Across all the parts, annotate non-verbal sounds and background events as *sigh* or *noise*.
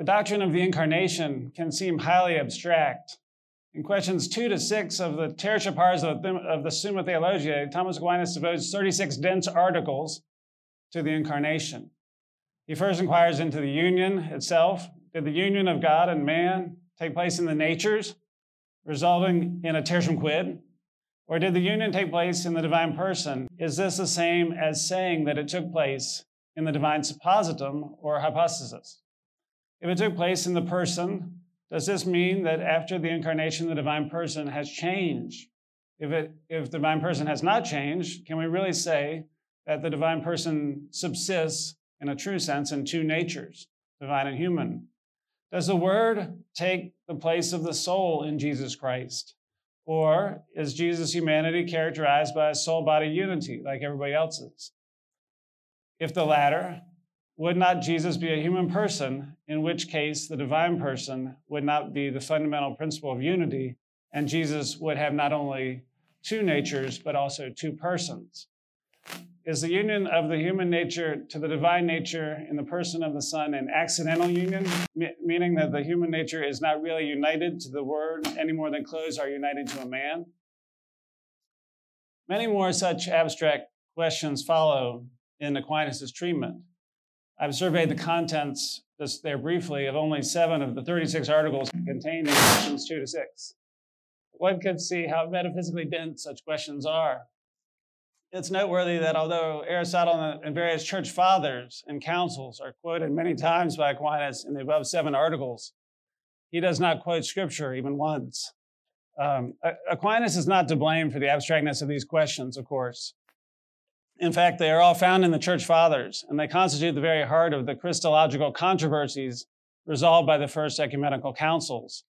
The doctrine of the incarnation can seem highly abstract. In questions two to six of the Tertia Pars of the Summa Theologiae, Thomas Aquinas devotes 36 dense articles to the incarnation. He first inquires into the union itself. Did the union of God and man take place in the natures, resulting in a tertium quid? Or did the union take place in the divine person? Is this the same as saying that it took place in the divine suppositum or hypostasis? If it took place in the person, does this mean that after the incarnation, the divine person has changed? If, it, if the divine person has not changed, can we really say that the divine person subsists in a true sense in two natures, divine and human? Does the Word take the place of the soul in Jesus Christ? Or is Jesus' humanity characterized by a soul body unity like everybody else's? If the latter, would not Jesus be a human person, in which case the divine person would not be the fundamental principle of unity, and Jesus would have not only two natures, but also two persons? Is the union of the human nature to the divine nature in the person of the Son an accidental union, meaning that the human nature is not really united to the Word any more than clothes are united to a man? Many more such abstract questions follow in Aquinas' treatment. I've surveyed the contents just there briefly of only seven of the 36 articles contained in questions two to six. One could see how metaphysically dense such questions are. It's noteworthy that although Aristotle and various church fathers and councils are quoted many times by Aquinas in the above seven articles, he does not quote scripture even once. Um, Aquinas is not to blame for the abstractness of these questions, of course. In fact, they are all found in the church fathers, and they constitute the very heart of the Christological controversies resolved by the first ecumenical councils.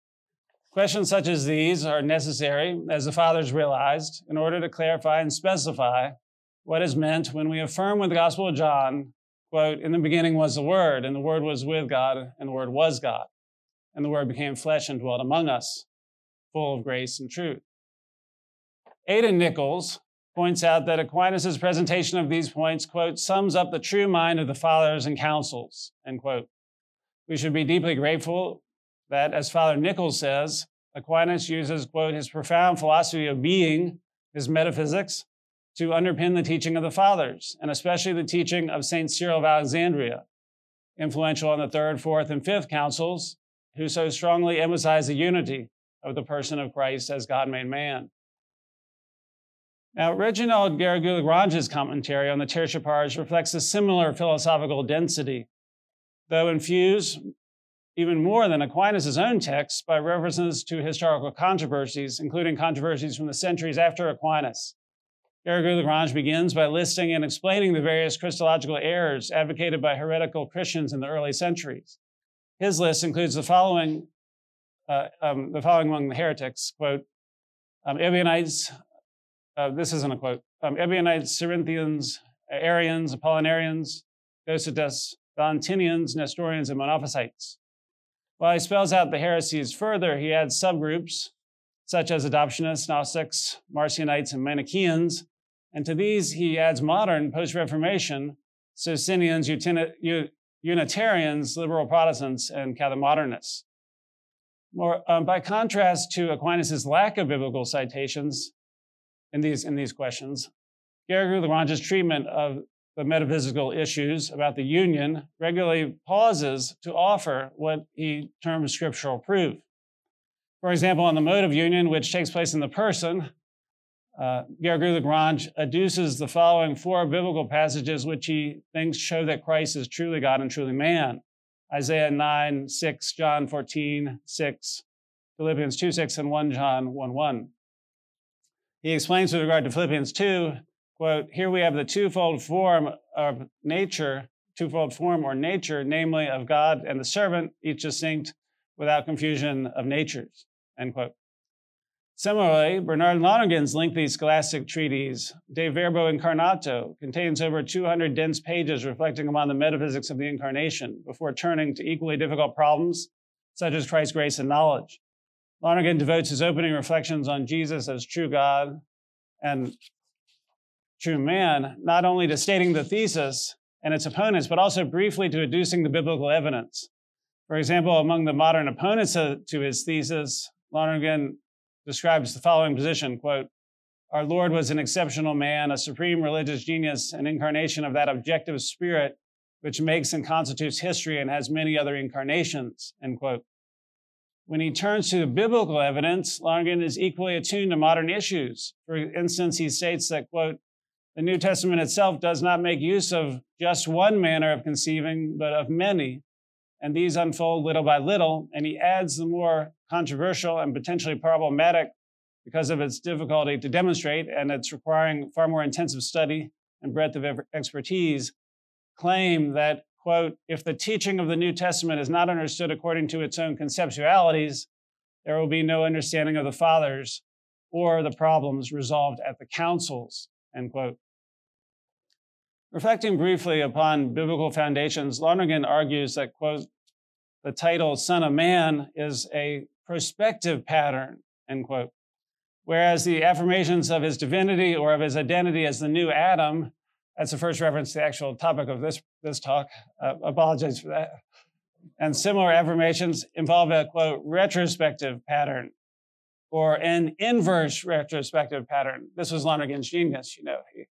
Questions such as these are necessary, as the fathers realized, in order to clarify and specify what is meant when we affirm with the Gospel of John, quote, in the beginning was the Word, and the Word was with God, and the Word was God, and the Word became flesh and dwelt among us, full of grace and truth. Aidan Nichols, points out that Aquinas' presentation of these points, quote, sums up the true mind of the fathers and councils, end quote. We should be deeply grateful that, as Father Nichols says, Aquinas uses, quote, his profound philosophy of being, his metaphysics, to underpin the teaching of the fathers, and especially the teaching of St. Cyril of Alexandria, influential on the third, fourth, and fifth councils, who so strongly emphasize the unity of the person of Christ as God made man. Now, Reginald Garrigou-Lagrange's commentary on the Tertia Pars reflects a similar philosophical density, though infused even more than Aquinas' own texts by references to historical controversies, including controversies from the centuries after Aquinas. Garrigou-Lagrange begins by listing and explaining the various Christological errors advocated by heretical Christians in the early centuries. His list includes the following, uh, um, the following among the heretics, quote, um, Ebionites, uh, this isn't a quote. Um, Ebionites, Cerinthians, Arians, Apollinarians, Docetus, Valentinians, Nestorians, and Monophysites. While he spells out the heresies further, he adds subgroups such as adoptionists, Gnostics, Marcionites, and Manichaeans. And to these, he adds modern post Reformation, Socinians, Unitarians, liberal Protestants, and Catholic modernists. More, um, by contrast to Aquinas' lack of biblical citations, in these, in these questions. Garrigou-Lagrange's treatment of the metaphysical issues about the union regularly pauses to offer what he terms scriptural proof. For example, on the mode of union, which takes place in the person, uh, Garrigou-Lagrange adduces the following four biblical passages which he thinks show that Christ is truly God and truly man. Isaiah 9, 6, John 14, 6, Philippians 2, 6, and 1 John 1, 1. He explains with regard to Philippians 2, quote, here we have the twofold form of nature, twofold form or nature, namely of God and the servant, each distinct without confusion of natures, end quote. Similarly, Bernard Lonergan's lengthy scholastic treatise, De Verbo Incarnato, contains over 200 dense pages reflecting upon the metaphysics of the incarnation before turning to equally difficult problems such as Christ's grace and knowledge. Lonergan devotes his opening reflections on Jesus as true God and true man, not only to stating the thesis and its opponents, but also briefly to adducing the biblical evidence. For example, among the modern opponents to his thesis, Lonergan describes the following position, quote, our Lord was an exceptional man, a supreme religious genius, an incarnation of that objective spirit which makes and constitutes history and has many other incarnations, end quote. When he turns to the biblical evidence, Lonergan is equally attuned to modern issues. For instance, he states that, quote, the New Testament itself does not make use of just one manner of conceiving, but of many, and these unfold little by little. And he adds the more controversial and potentially problematic because of its difficulty to demonstrate and it's requiring far more intensive study and breadth of expertise, claim that, quote, if the teaching of the New Testament is not understood according to its own conceptualities, there will be no understanding of the fathers or the problems resolved at the councils, end quote. Reflecting briefly upon biblical foundations, Lonergan argues that, quote, the title Son of Man is a prospective pattern, end quote. Whereas the affirmations of his divinity or of his identity as the new Adam, that's the first reference to the actual topic of this, this talk. Uh, apologize for that. And similar affirmations involve a quote, retrospective pattern or an inverse retrospective pattern. This was Lonergan's genius, you know. He,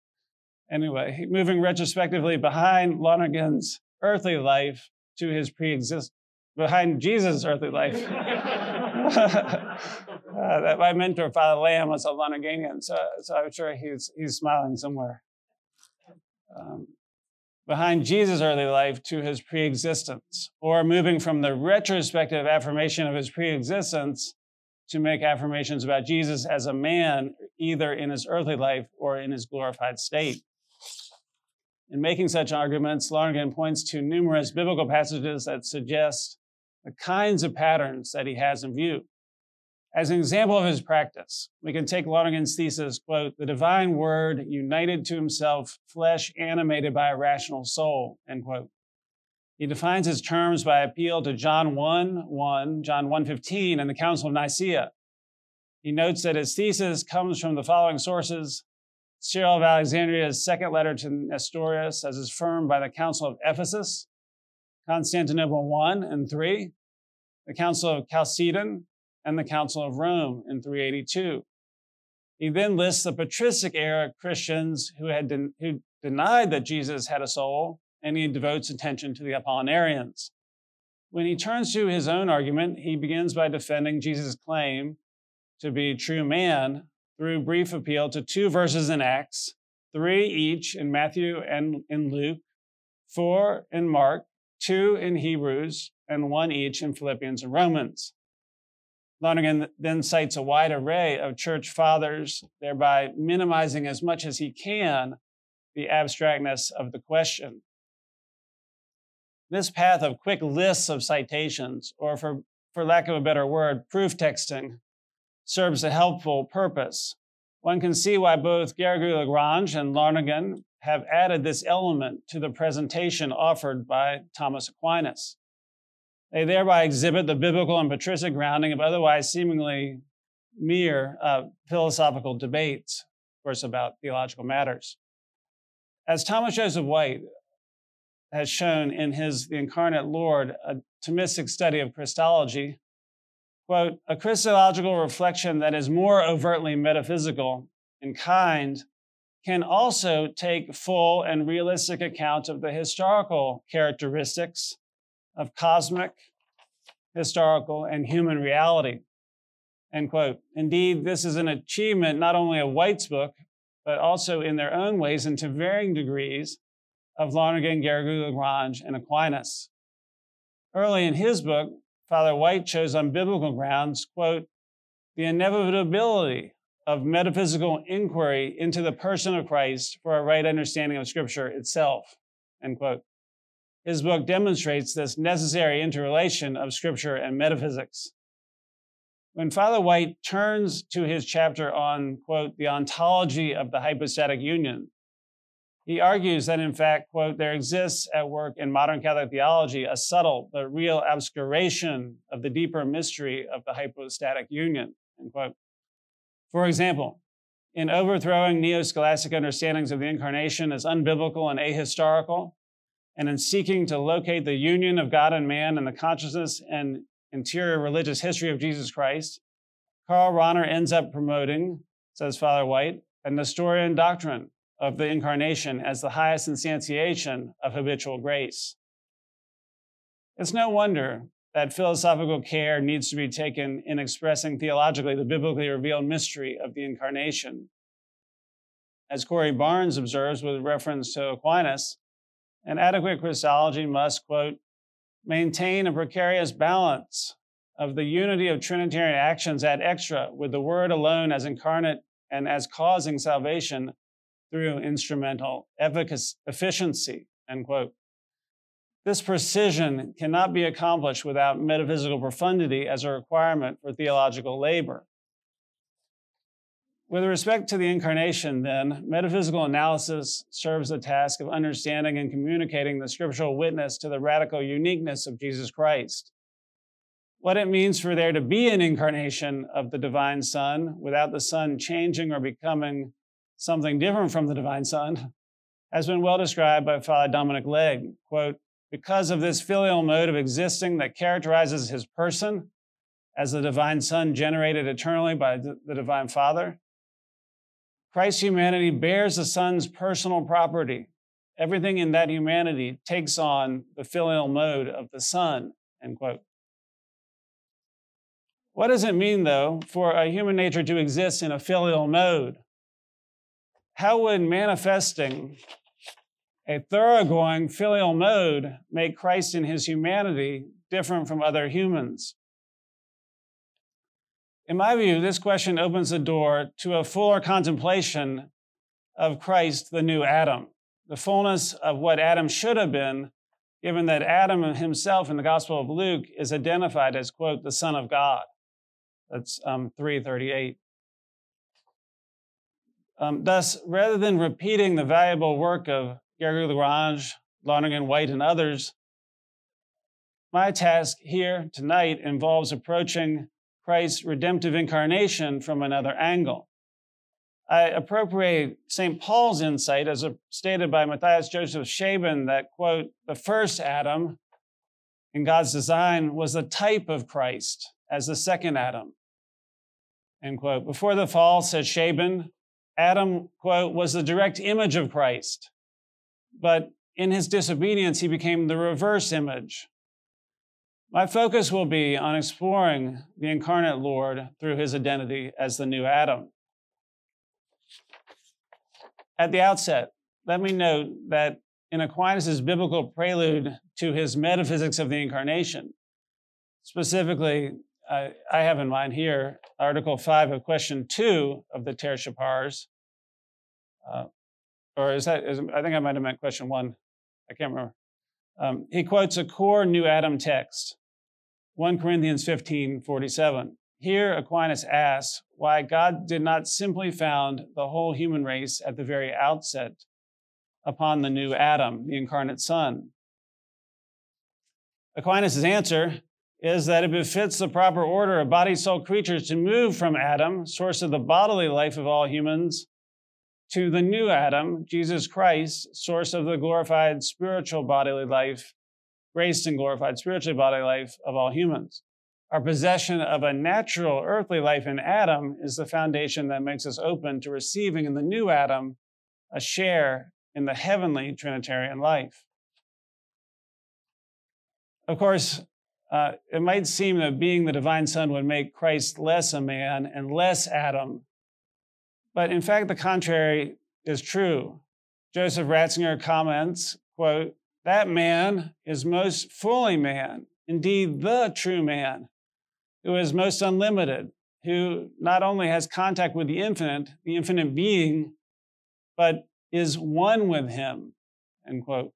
anyway, moving retrospectively behind Lonergan's earthly life to his pre-exist, behind Jesus' earthly life. *laughs* Uh, that my mentor, Father Lamb, was a Lonerganian, so, so I'm sure he's, he's smiling somewhere. Um, behind Jesus' early life to his preexistence, or moving from the retrospective affirmation of his preexistence to make affirmations about Jesus as a man, either in his earthly life or in his glorified state. In making such arguments, Lonergan points to numerous biblical passages that suggest the kinds of patterns that he has in view. As an example of his practice, we can take Lonergan's thesis, quote, the divine word united to himself, flesh animated by a rational soul, end quote. He defines his terms by appeal to John 1, 1, John 1, 15, and the Council of Nicaea. He notes that his thesis comes from the following sources. Cyril of Alexandria's second letter to Nestorius, as is affirmed by the Council of Ephesus, Constantinople 1 and 3, the Council of Chalcedon, and the Council of Rome in 382. He then lists the patristic era Christians who had who denied that Jesus had a soul, and he devotes attention to the Apollinarians. When he turns to his own argument, he begins by defending Jesus' claim to be true man through brief appeal to two verses in Acts, three each in Matthew and in Luke, four in Mark, two in Hebrews, and one each in Philippians and Romans. Lonergan then cites a wide array of church fathers, thereby minimizing as much as he can the abstractness of the question. This path of quick lists of citations, or for, for lack of a better word, proof texting, serves a helpful purpose. One can see why both Garrigou-Lagrange and Lonergan have added this element to the presentation offered by Thomas Aquinas. They thereby exhibit the biblical and patristic grounding of otherwise seemingly mere uh, philosophical debates, of course, about theological matters. As Thomas Joseph White has shown in his The Incarnate Lord, a Thomistic study of Christology, quote, a Christological reflection that is more overtly metaphysical in kind can also take full and realistic account of the historical characteristics of cosmic, historical, and human reality. End quote. Indeed, this is an achievement not only of White's book, but also in their own ways and to varying degrees of Lonergan, Garrigou, Lagrange, and Aquinas. Early in his book, Father White chose on biblical grounds, quote, the inevitability of metaphysical inquiry into the person of Christ for a right understanding of Scripture itself, end quote. His book demonstrates this necessary interrelation of scripture and metaphysics. When Father White turns to his chapter on, quote, the ontology of the hypostatic union, he argues that, in fact, quote, there exists at work in modern Catholic theology a subtle but real obscuration of the deeper mystery of the hypostatic union, end quote. For example, in overthrowing neo scholastic understandings of the incarnation as unbiblical and ahistorical, and in seeking to locate the union of God and man in the consciousness and interior religious history of Jesus Christ, Karl Rahner ends up promoting, says Father White, a Nestorian doctrine of the incarnation as the highest instantiation of habitual grace. It's no wonder that philosophical care needs to be taken in expressing theologically the biblically revealed mystery of the incarnation. As Corey Barnes observes with reference to Aquinas, an adequate Christology must, quote, maintain a precarious balance of the unity of Trinitarian actions ad extra with the Word alone as incarnate and as causing salvation through instrumental efficacy, efficiency, end quote. This precision cannot be accomplished without metaphysical profundity as a requirement for theological labor. With respect to the incarnation, then, metaphysical analysis serves the task of understanding and communicating the scriptural witness to the radical uniqueness of Jesus Christ. What it means for there to be an incarnation of the divine Son without the Son changing or becoming something different from the divine Son has been well described by Father Dominic Legge. Quote, because of this filial mode of existing that characterizes his person as the divine Son generated eternally by the divine Father, Christ's humanity bears the Son's personal property. Everything in that humanity takes on the filial mode of the Son, end quote. What does it mean, though, for a human nature to exist in a filial mode? How would manifesting a thoroughgoing filial mode make Christ in his humanity different from other humans? In my view, this question opens the door to a fuller contemplation of Christ, the new Adam, the fullness of what Adam should have been, given that Adam himself in the Gospel of Luke is identified as, quote, the Son of God. That's um, 338. Um, thus, rather than repeating the valuable work of Garrigou-Lagrange, Lonergan White, and others, my task here tonight involves approaching Christ's redemptive incarnation from another angle. I appropriate St. Paul's insight as stated by Matthias Joseph Scheeben that, quote, the first Adam in God's design was the type of Christ as the second Adam, end quote. Before the fall, says Scheeben, Adam, quote, was the direct image of Christ. But in his disobedience, he became the reverse image. My focus will be on exploring the incarnate Lord through his identity as the new Adam. At the outset, let me note that in Aquinas' biblical prelude to his metaphysics of the incarnation, specifically, I, have in mind here Article 5 of Question 2 of the Tertia Pars, uh, or is that, is, I think I might have meant question one. I can't remember. Um, he quotes a core New Adam text, 1 Corinthians 15 47. Here, Aquinas asks why God did not simply found the whole human race at the very outset upon the new Adam, the incarnate Son. Aquinas' answer is that it befits the proper order of body soul creatures to move from Adam, source of the bodily life of all humans, to the new Adam, Jesus Christ, source of the glorified spiritual bodily life, graced and glorified spiritual bodily life of all humans. Our possession of a natural earthly life in Adam is the foundation that makes us open to receiving in the new Adam a share in the heavenly Trinitarian life. Of course, uh, it might seem that being the divine Son would make Christ less a man and less Adam but in fact, the contrary is true. Joseph Ratzinger comments, quote, that man is most fully man, indeed the true man, who is most unlimited, who not only has contact with the infinite, the infinite being, but is one with him, end quote.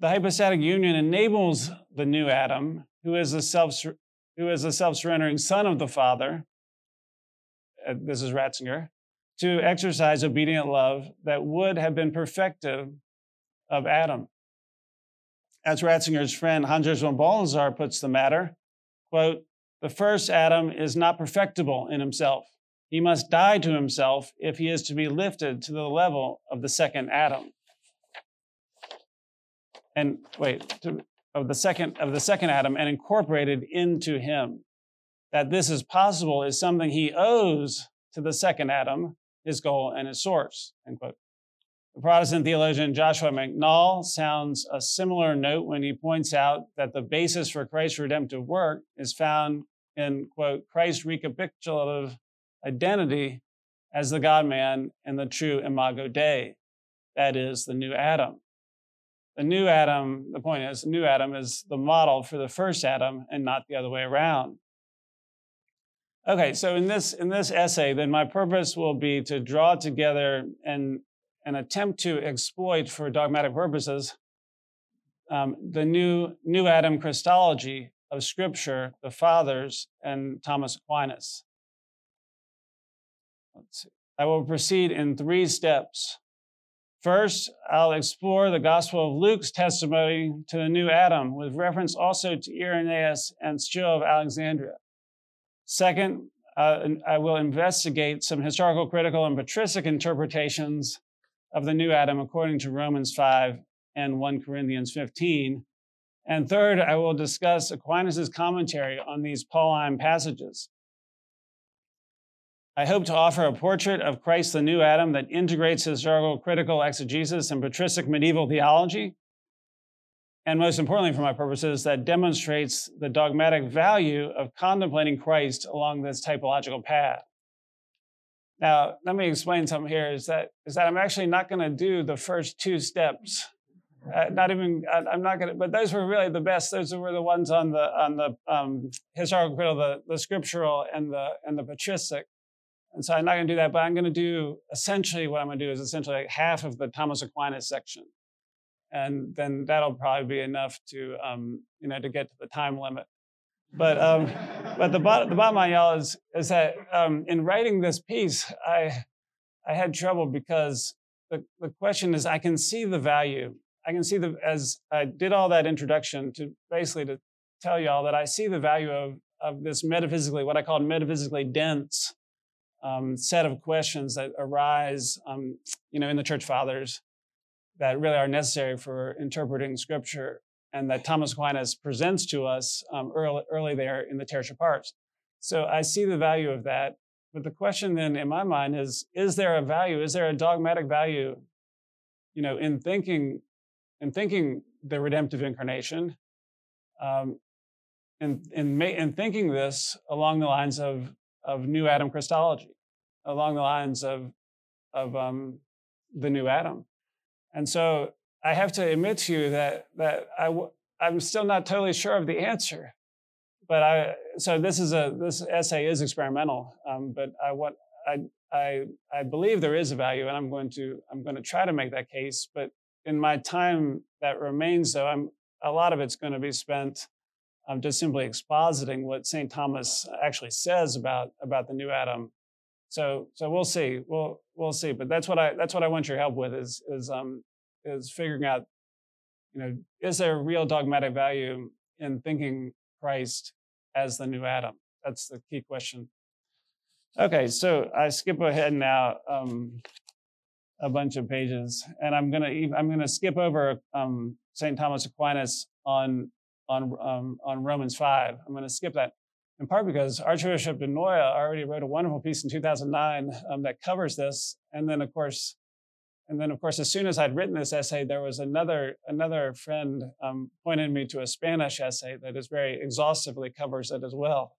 The hypostatic union enables the new Adam, who is the self, who is self-surrendering son of the Father, uh, this is Ratzinger, to exercise obedient love that would have been perfective of Adam. As Ratzinger's friend Hans von Balthasar puts the matter, quote, the first Adam is not perfectible in himself. He must die to himself if he is to be lifted to the level of the second Adam. and wait, to, of the second of the second Adam and incorporated into him. That this is possible is something he owes to the second Adam, his goal and his source. End quote. The Protestant theologian Joshua McNall sounds a similar note when he points out that the basis for Christ's redemptive work is found in, quote, Christ's recapitulative identity as the God man and the true imago Dei, that is, the new Adam. The new Adam, the point is, the new Adam is the model for the first Adam and not the other way around. Okay, so in this, in this essay, then my purpose will be to draw together and, and attempt to exploit for dogmatic purposes um, the new, new Adam Christology of Scripture, the Fathers, and Thomas Aquinas. Let's see. I will proceed in three steps. First, I'll explore the Gospel of Luke's testimony to the new Adam with reference also to Irenaeus and Cyril of Alexandria. Second, uh, I will investigate some historical, critical, and patristic interpretations of the new Adam according to Romans 5 and 1 Corinthians 15. And third, I will discuss Aquinas' commentary on these Pauline passages. I hope to offer a portrait of Christ the new Adam that integrates historical critical exegesis and patristic medieval theology. And most importantly, for my purposes, that demonstrates the dogmatic value of contemplating Christ along this typological path. Now, let me explain something here is that, is that I'm actually not going to do the first two steps. Uh, not even, I'm not going to, but those were really the best. Those were the ones on the, on the um, historical critical, the, the scriptural and the, and the patristic. And so I'm not going to do that, but I'm going to do essentially what I'm going to do is essentially like half of the Thomas Aquinas section. And then that'll probably be enough to, um, you know, to get to the time limit. But, um, but the, bottom, the bottom line, y'all, is, is that um, in writing this piece, I, I had trouble because the, the question is I can see the value. I can see the, as I did all that introduction to basically to tell y'all that I see the value of, of this metaphysically, what I call metaphysically dense um, set of questions that arise, um, you know, in the church fathers that really are necessary for interpreting scripture and that Thomas Aquinas presents to us um, early, early there in the Tertia Pars. So I see the value of that. But the question then in my mind is, is there a value? Is there a dogmatic value, you know, in thinking, in thinking the redemptive incarnation, um, in, in, in thinking this along the lines of of New Adam Christology, along the lines of, of um, the New Adam. And so I have to admit to you that, that I w- I'm still not totally sure of the answer. But I, so this is a, this essay is experimental, um, but I want, I, I, I believe there is a value and I'm going to, I'm going to try to make that case. But in my time that remains though, I'm, a lot of it's going to be spent I'm just simply expositing what St. Thomas actually says about, about the new Adam. So, so we'll see. We'll, we'll see. But that's what I, that's what I want your help with is, is, um, is figuring out, you know, is there real dogmatic value in thinking Christ as the new Adam? That's the key question. Okay, so I skip ahead now um, a bunch of pages, and I'm gonna I'm gonna skip over um, St. Thomas Aquinas on on, um, on Romans 5. I'm to skip that in part because Archbishop Di Noia already wrote a wonderful piece in 2009 um, that covers this. And then, of course, and then, of course, as soon as I'd written this essay, there was another another friend um, pointed me to a Spanish essay that is very exhaustively covers it as well.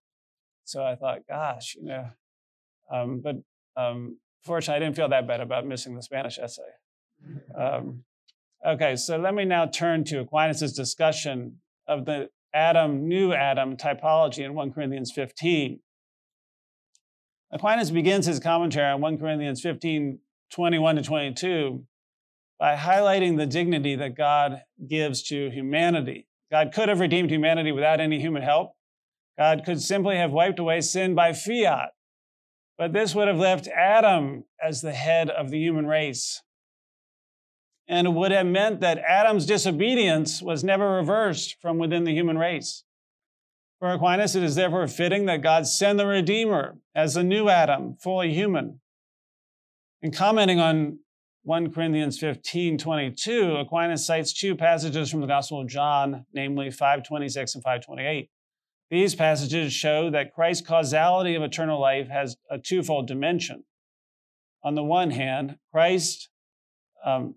So I thought, gosh, you know, um, but um, fortunately, I didn't feel that bad about missing the Spanish essay. Um, okay, so let me now turn to Aquinas' discussion of the Adam, new Adam typology in 1 Corinthians 15. Aquinas begins his commentary on 1 Corinthians 15, 21 to 22 by highlighting the dignity that God gives to humanity. God could have redeemed humanity without any human help. God could simply have wiped away sin by fiat. But this would have left Adam as the head of the human race and would have meant that Adam's disobedience was never reversed from within the human race. For Aquinas, it is therefore fitting that God send the Redeemer as the new Adam, fully human. In commenting on 1 Corinthians 15 22, Aquinas cites two passages from the Gospel of John, namely 526 and 528. These passages show that Christ's causality of eternal life has a twofold dimension. On the one hand, Christ um,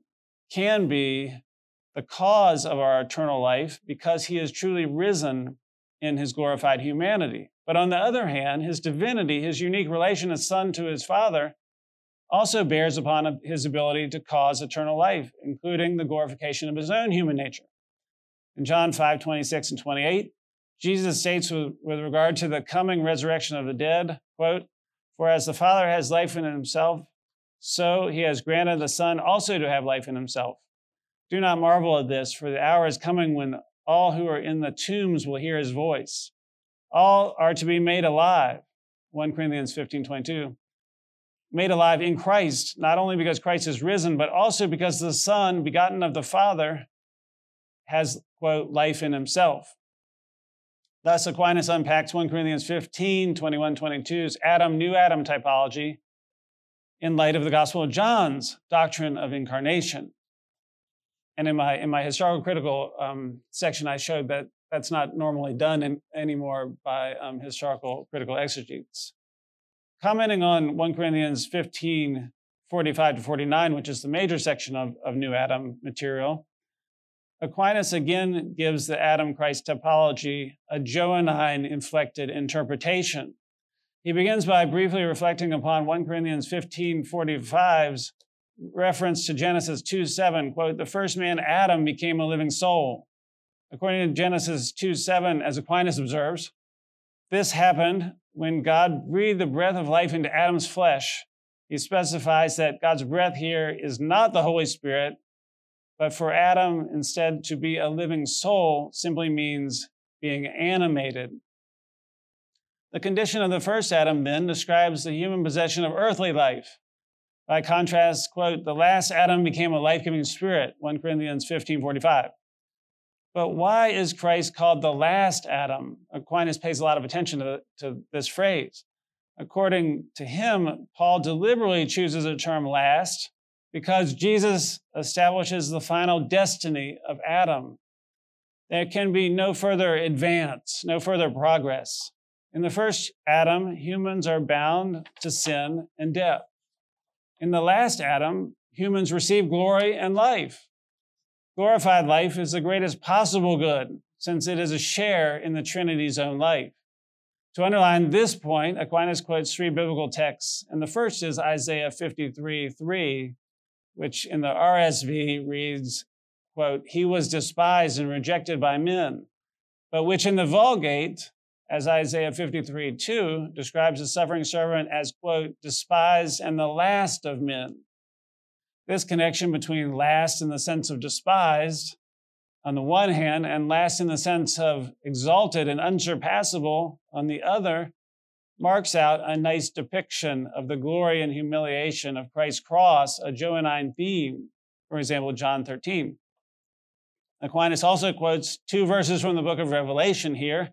can be the cause of our eternal life because he is truly risen in his glorified humanity. But on the other hand, his divinity, his unique relation as son to his father, also bears upon his ability to cause eternal life, including the glorification of his own human nature. In John 5 26 and 28, Jesus states with, with regard to the coming resurrection of the dead, quote, For as the Father has life in himself, so he has granted the Son also to have life in himself. Do not marvel at this, for the hour is coming when all who are in the tombs will hear his voice. All are to be made alive. 1 Corinthians 15 22. Made alive in Christ, not only because Christ is risen, but also because the Son, begotten of the Father, has, quote, life in himself. Thus, Aquinas unpacks 1 Corinthians 15, 21, 22's Adam, new Adam typology in light of the Gospel of John's doctrine of incarnation. And in my, in my historical critical um, section, I showed that that's not normally done in, anymore by um, historical critical exegetes. Commenting on 1 Corinthians 15, 45 to 49, which is the major section of, of New Adam material, Aquinas again gives the Adam Christ typology a Johannine inflected interpretation. He begins by briefly reflecting upon 1 Corinthians 15 45's reference to Genesis 2 7, quote, the first man, Adam, became a living soul. According to Genesis 2 7, as Aquinas observes, this happened when God breathed the breath of life into Adam's flesh. He specifies that God's breath here is not the Holy Spirit, but for Adam, instead, to be a living soul simply means being animated. The condition of the first Adam then describes the human possession of earthly life. By contrast, quote, the last Adam became a life-giving spirit, 1 Corinthians 15, 45. But why is Christ called the last Adam? Aquinas pays a lot of attention to, to this phrase. According to him, Paul deliberately chooses the term last because Jesus establishes the final destiny of Adam. There can be no further advance, no further progress. In the first Adam, humans are bound to sin and death. In the last Adam, humans receive glory and life. Glorified life is the greatest possible good, since it is a share in the Trinity's own life. To underline this point, Aquinas quotes three biblical texts, and the first is Isaiah 53 3, which in the RSV reads, quote, He was despised and rejected by men, but which in the Vulgate, as Isaiah 53 2 describes the suffering servant as, quote, despised and the last of men. This connection between last in the sense of despised on the one hand, and last in the sense of exalted and unsurpassable on the other, marks out a nice depiction of the glory and humiliation of Christ's cross, a Johannine theme, for example, John 13. Aquinas also quotes two verses from the book of Revelation here,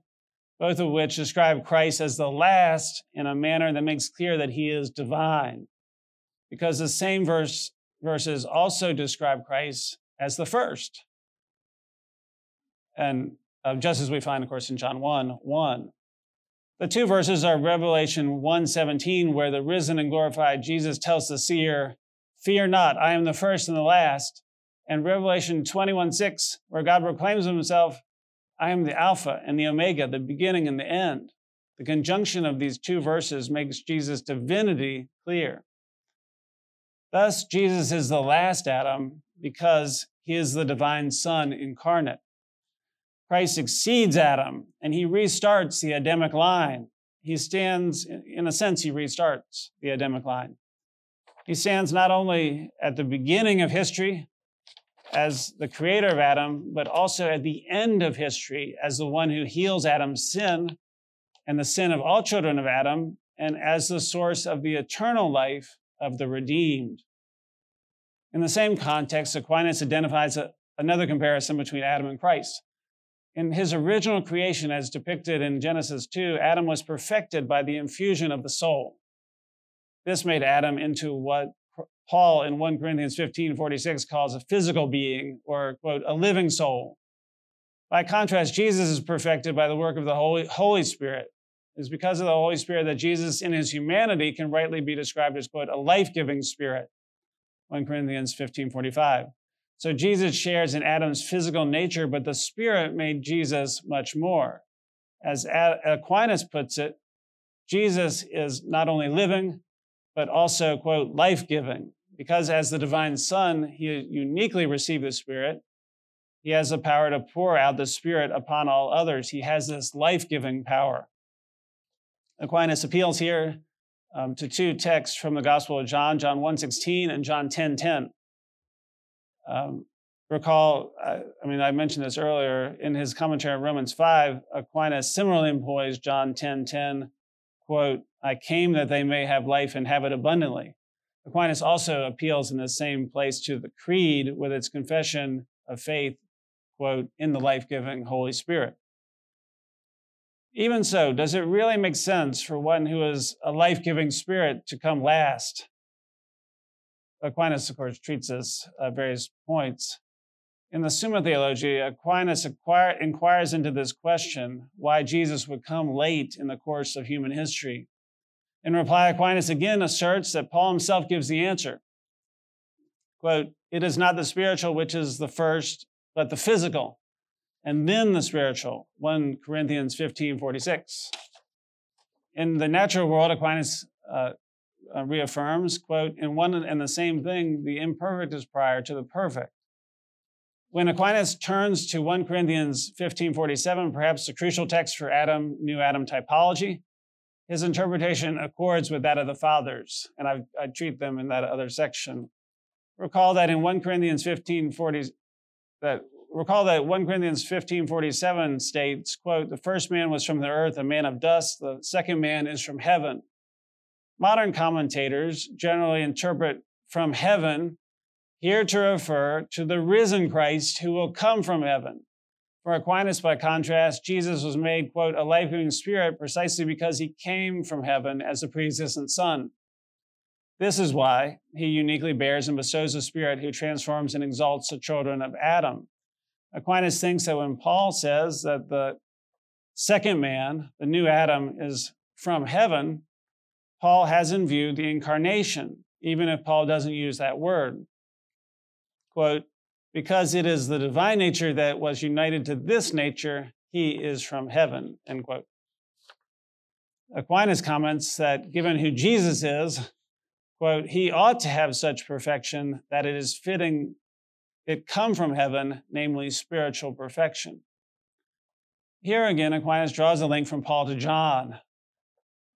both of which describe Christ as the last in a manner that makes clear that he is divine. Because the same verse, verses also describe Christ as the first. And uh, just as we find, of course, in John 1 1. The two verses are Revelation 1:17, where the risen and glorified Jesus tells the seer, Fear not, I am the first and the last. And Revelation 21:6, where God proclaims himself, I am the Alpha and the Omega, the beginning and the end. The conjunction of these two verses makes Jesus' divinity clear. Thus, Jesus is the last Adam because he is the divine Son incarnate. Christ exceeds Adam and he restarts the Adamic line. He stands, in a sense, he restarts the Adamic line. He stands not only at the beginning of history as the creator of Adam, but also at the end of history as the one who heals Adam's sin and the sin of all children of Adam, and as the source of the eternal life of the redeemed. In the same context, Aquinas identifies a, another comparison between Adam and Christ. In his original creation, as depicted in Genesis 2, Adam was perfected by the infusion of the soul. This made Adam into what Paul in 1 Corinthians 15 46 calls a physical being or, quote, a living soul. By contrast, Jesus is perfected by the work of the Holy, Holy Spirit. It's because of the Holy Spirit that Jesus, in his humanity, can rightly be described as, quote, a life giving spirit. 1 Corinthians 15 45. So Jesus shares in Adam's physical nature, but the Spirit made Jesus much more. As Aquinas puts it, Jesus is not only living, but also, quote, life giving. Because as the divine Son, he uniquely received the Spirit. He has the power to pour out the Spirit upon all others. He has this life giving power. Aquinas appeals here um, to two texts from the Gospel of John, John 1.16 and John 10.10. Um, recall, I, I, mean, I mentioned this earlier, in his commentary on Romans 5, Aquinas similarly employs John 10.10, quote, I came that they may have life and have it abundantly. Aquinas also appeals in the same place to the Creed with its confession of faith, quote, in the life giving Holy Spirit. Even so, does it really make sense for one who is a life giving spirit to come last? Aquinas, of course, treats this at various points. In the Summa Theologiae, Aquinas inquires into this question why Jesus would come late in the course of human history. In reply, Aquinas again asserts that Paul himself gives the answer. Quote, It is not the spiritual which is the first, but the physical and then the spiritual. 1 Corinthians 15 46. In the natural world, Aquinas uh, uh, reaffirms, quote, in one and the same thing, the imperfect is prior to the perfect. When Aquinas turns to 1 Corinthians 15 47, perhaps the crucial text for Adam, new Adam typology, his interpretation accords with that of the fathers, and I, I treat them in that other section. Recall that in 1 Corinthians 15 40, that recall that 1 Corinthians 15 47 states, quote, the first man was from the earth, a man of dust, the second man is from heaven. Modern commentators generally interpret from heaven here to refer to the risen Christ who will come from heaven. For Aquinas, by contrast, Jesus was made, quote, a life giving spirit precisely because he came from heaven as a pre existent Son. This is why he uniquely bears and bestows a spirit who transforms and exalts the children of Adam. Aquinas thinks that when Paul says that the second man, the new Adam, is from heaven, Paul has in view the incarnation, even if Paul doesn't use that word. Quote, because it is the divine nature that was united to this nature, he is from heaven, end quote. Aquinas comments that given who Jesus is, quote, he ought to have such perfection that it is fitting it come from heaven, namely spiritual perfection. Here again, Aquinas draws a link from Paul to John.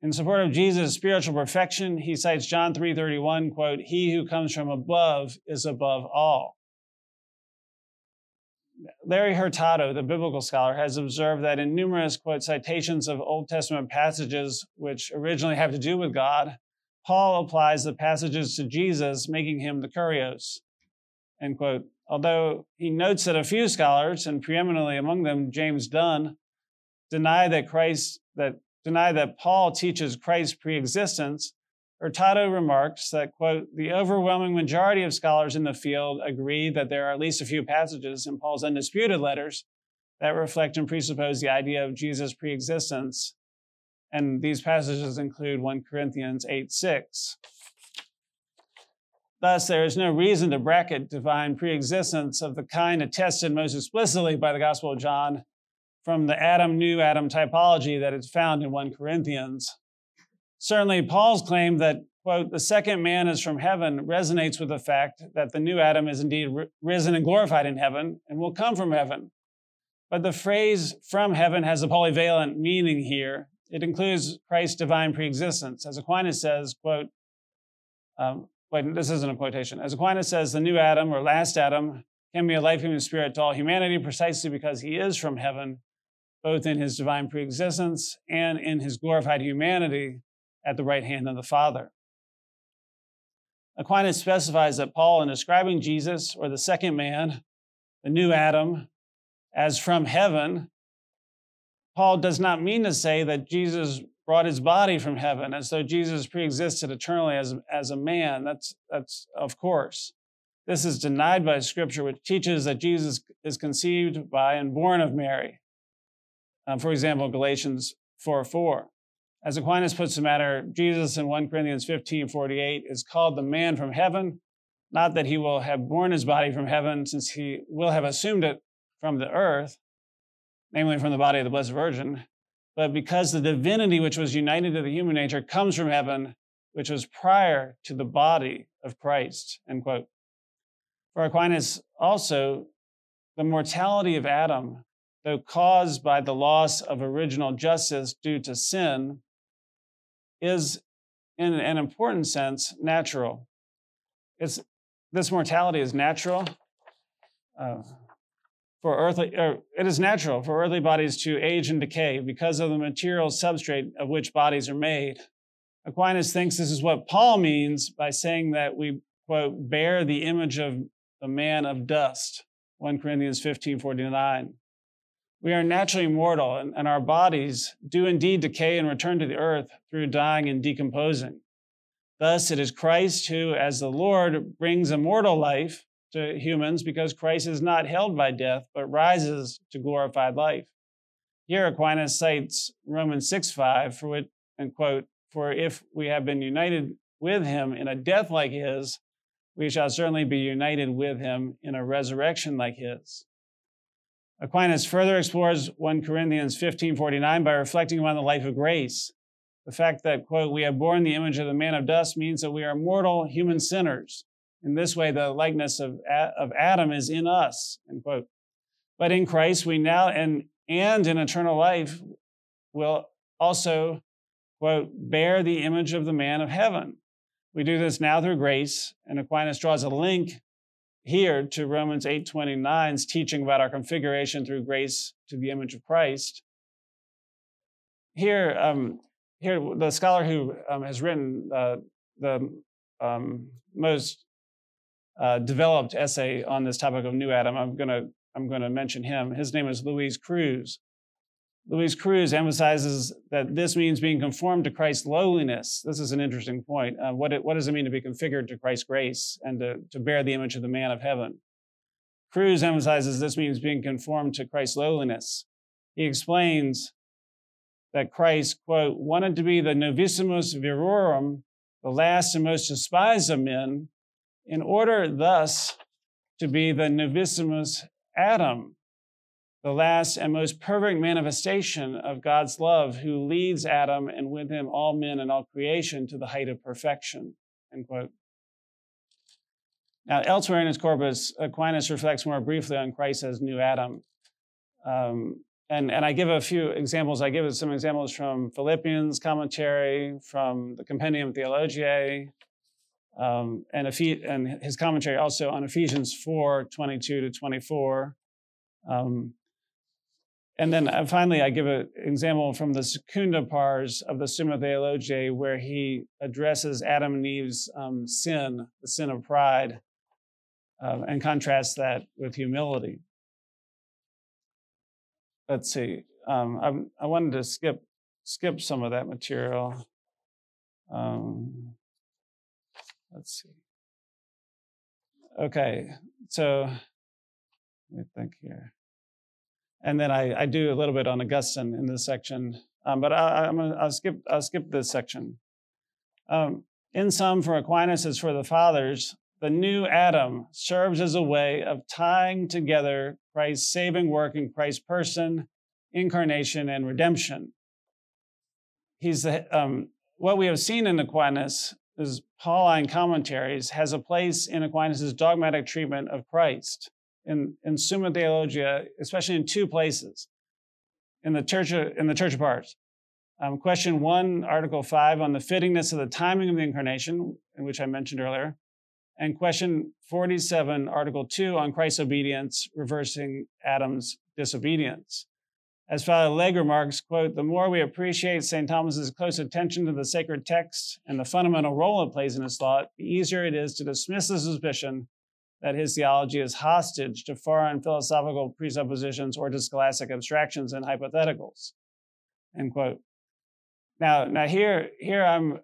In support of Jesus' spiritual perfection, he cites John 3:31, quote, "He who comes from above is above all." Larry Hurtado, the biblical scholar, has observed that in numerous quote citations of Old Testament passages which originally have to do with God, Paul applies the passages to Jesus, making him the kurios. End quote although he notes that a few scholars, and preeminently among them James Dunn, deny that Christ that deny that Paul teaches Christ's preexistence, Hurtado remarks that, quote, the overwhelming majority of scholars in the field agree that there are at least a few passages in Paul's undisputed letters that reflect and presuppose the idea of Jesus' preexistence. And these passages include 1 Corinthians 8 6. Thus, there is no reason to bracket divine preexistence of the kind attested most explicitly by the Gospel of John from the Adam, new Adam typology that is found in 1 Corinthians. Certainly, Paul's claim that, quote, the second man is from heaven resonates with the fact that the new Adam is indeed risen and glorified in heaven and will come from heaven. But the phrase from heaven has a polyvalent meaning here. It includes Christ's divine preexistence. As Aquinas says, quote, um, wait, this isn't a quotation. As Aquinas says, the new Adam or last Adam can be a life giving spirit to all humanity precisely because he is from heaven, both in his divine preexistence and in his glorified humanity at the right hand of the Father. Aquinas specifies that Paul, in describing Jesus or the second man, the new Adam, as from heaven, Paul does not mean to say that Jesus brought his body from heaven, as though Jesus preexisted eternally as, as a man. That's, that's of course. This is denied by Scripture, which teaches that Jesus is conceived by and born of Mary. Um, for example, Galatians 4 4. As Aquinas puts the matter, Jesus in 1 Corinthians 15 48 is called the man from heaven, not that he will have borne his body from heaven, since he will have assumed it from the earth, namely from the body of the Blessed Virgin, but because the divinity which was united to the human nature comes from heaven, which was prior to the body of Christ. End quote. For Aquinas, also, the mortality of Adam, though caused by the loss of original justice due to sin, is, in an important sense, natural. It's, this mortality is natural. Uh, for earthly, er, it is natural for earthly bodies to age and decay because of the material substrate of which bodies are made. Aquinas thinks this is what Paul means by saying that we, quote, bear the image of the man of dust, 1 Corinthians 15 49. We are naturally mortal, and, and our bodies do indeed decay and return to the earth through dying and decomposing. Thus, it is Christ who, as the Lord, brings immortal life to humans because Christ is not held by death, but rises to glorified life. Here, Aquinas cites Romans 6 5, for which, and quote, For if we have been united with him in a death like his, we shall certainly be united with him in a resurrection like his. Aquinas further explores 1 Corinthians 15 49 by reflecting on the life of grace. The fact that, quote, we have borne the image of the man of dust means that we are mortal human sinners in this way, the likeness of, of Adam is in us, end quote. But in Christ, we now, and, and in eternal life, will also, quote, bear the image of the man of heaven. We do this now through grace, and Aquinas draws a link here to Romans 8:29's teaching about our configuration through grace to the image of Christ. Here, um, here the scholar who um, has written uh, the um, most uh, developed essay on this topic of New Adam. I'm to I'm to mention him. His name is Luis Cruz. Luis Cruz emphasizes that this means being conformed to Christ's lowliness. This is an interesting point. Uh, what, it, what does it mean to be configured to Christ's grace and to, to bear the image of the man of heaven? Cruz emphasizes this means being conformed to Christ's lowliness. He explains that Christ, quote, wanted to be the novissimus virorum, the last and most despised of men, in order thus to be the novissimus Adam, the last and most perfect manifestation of God's love, who leads Adam and with him all men and all creation to the height of perfection. End quote. Now, elsewhere in his corpus, Aquinas reflects more briefly on Christ as new Adam. Um, and, and I give a few examples. I give some examples from Philippians commentary, from the Compendium Theologiae, um, and, Ephes- and his commentary also on Ephesians 4 22 to 24. Um, and then uh, finally, I give an example from the Secunda Pars of the Summa Theologiae, where he addresses Adam and Eve's um, sin, the sin of pride, uh, and contrasts that with humility. Let's see. Um, I, I, wanted to skip skip some of that material. Um, Let's see. Okay, so let me think here. And then I, I do a little bit on Augustine in this section, um, but I, am gonna I'll skip I'll skip this section. Um, in sum, for Aquinas as for the fathers, the new Adam serves as a way of tying together Christ's saving work in Christ's person, incarnation, and redemption. He's the, um, what we have seen in Aquinas is Pauline commentaries, has a place in Aquinas' dogmatic treatment of Christ in, in Summa Theologiae, especially in two places. In the Church of, in the Church of. Um, question one, Article 5, on the fittingness of the timing of the incarnation, in which I mentioned earlier. And question 47, Article 2, on Christ's obedience, reversing Adam's disobedience. As Father Legge remarks, quote, the more we appreciate St. Thomas's close attention to the sacred text and the fundamental role it plays in his thought, the easier it is to dismiss the suspicion that his theology is hostage to foreign philosophical presuppositions or to scholastic abstractions and hypotheticals. End quote. Now, now here, here I'm,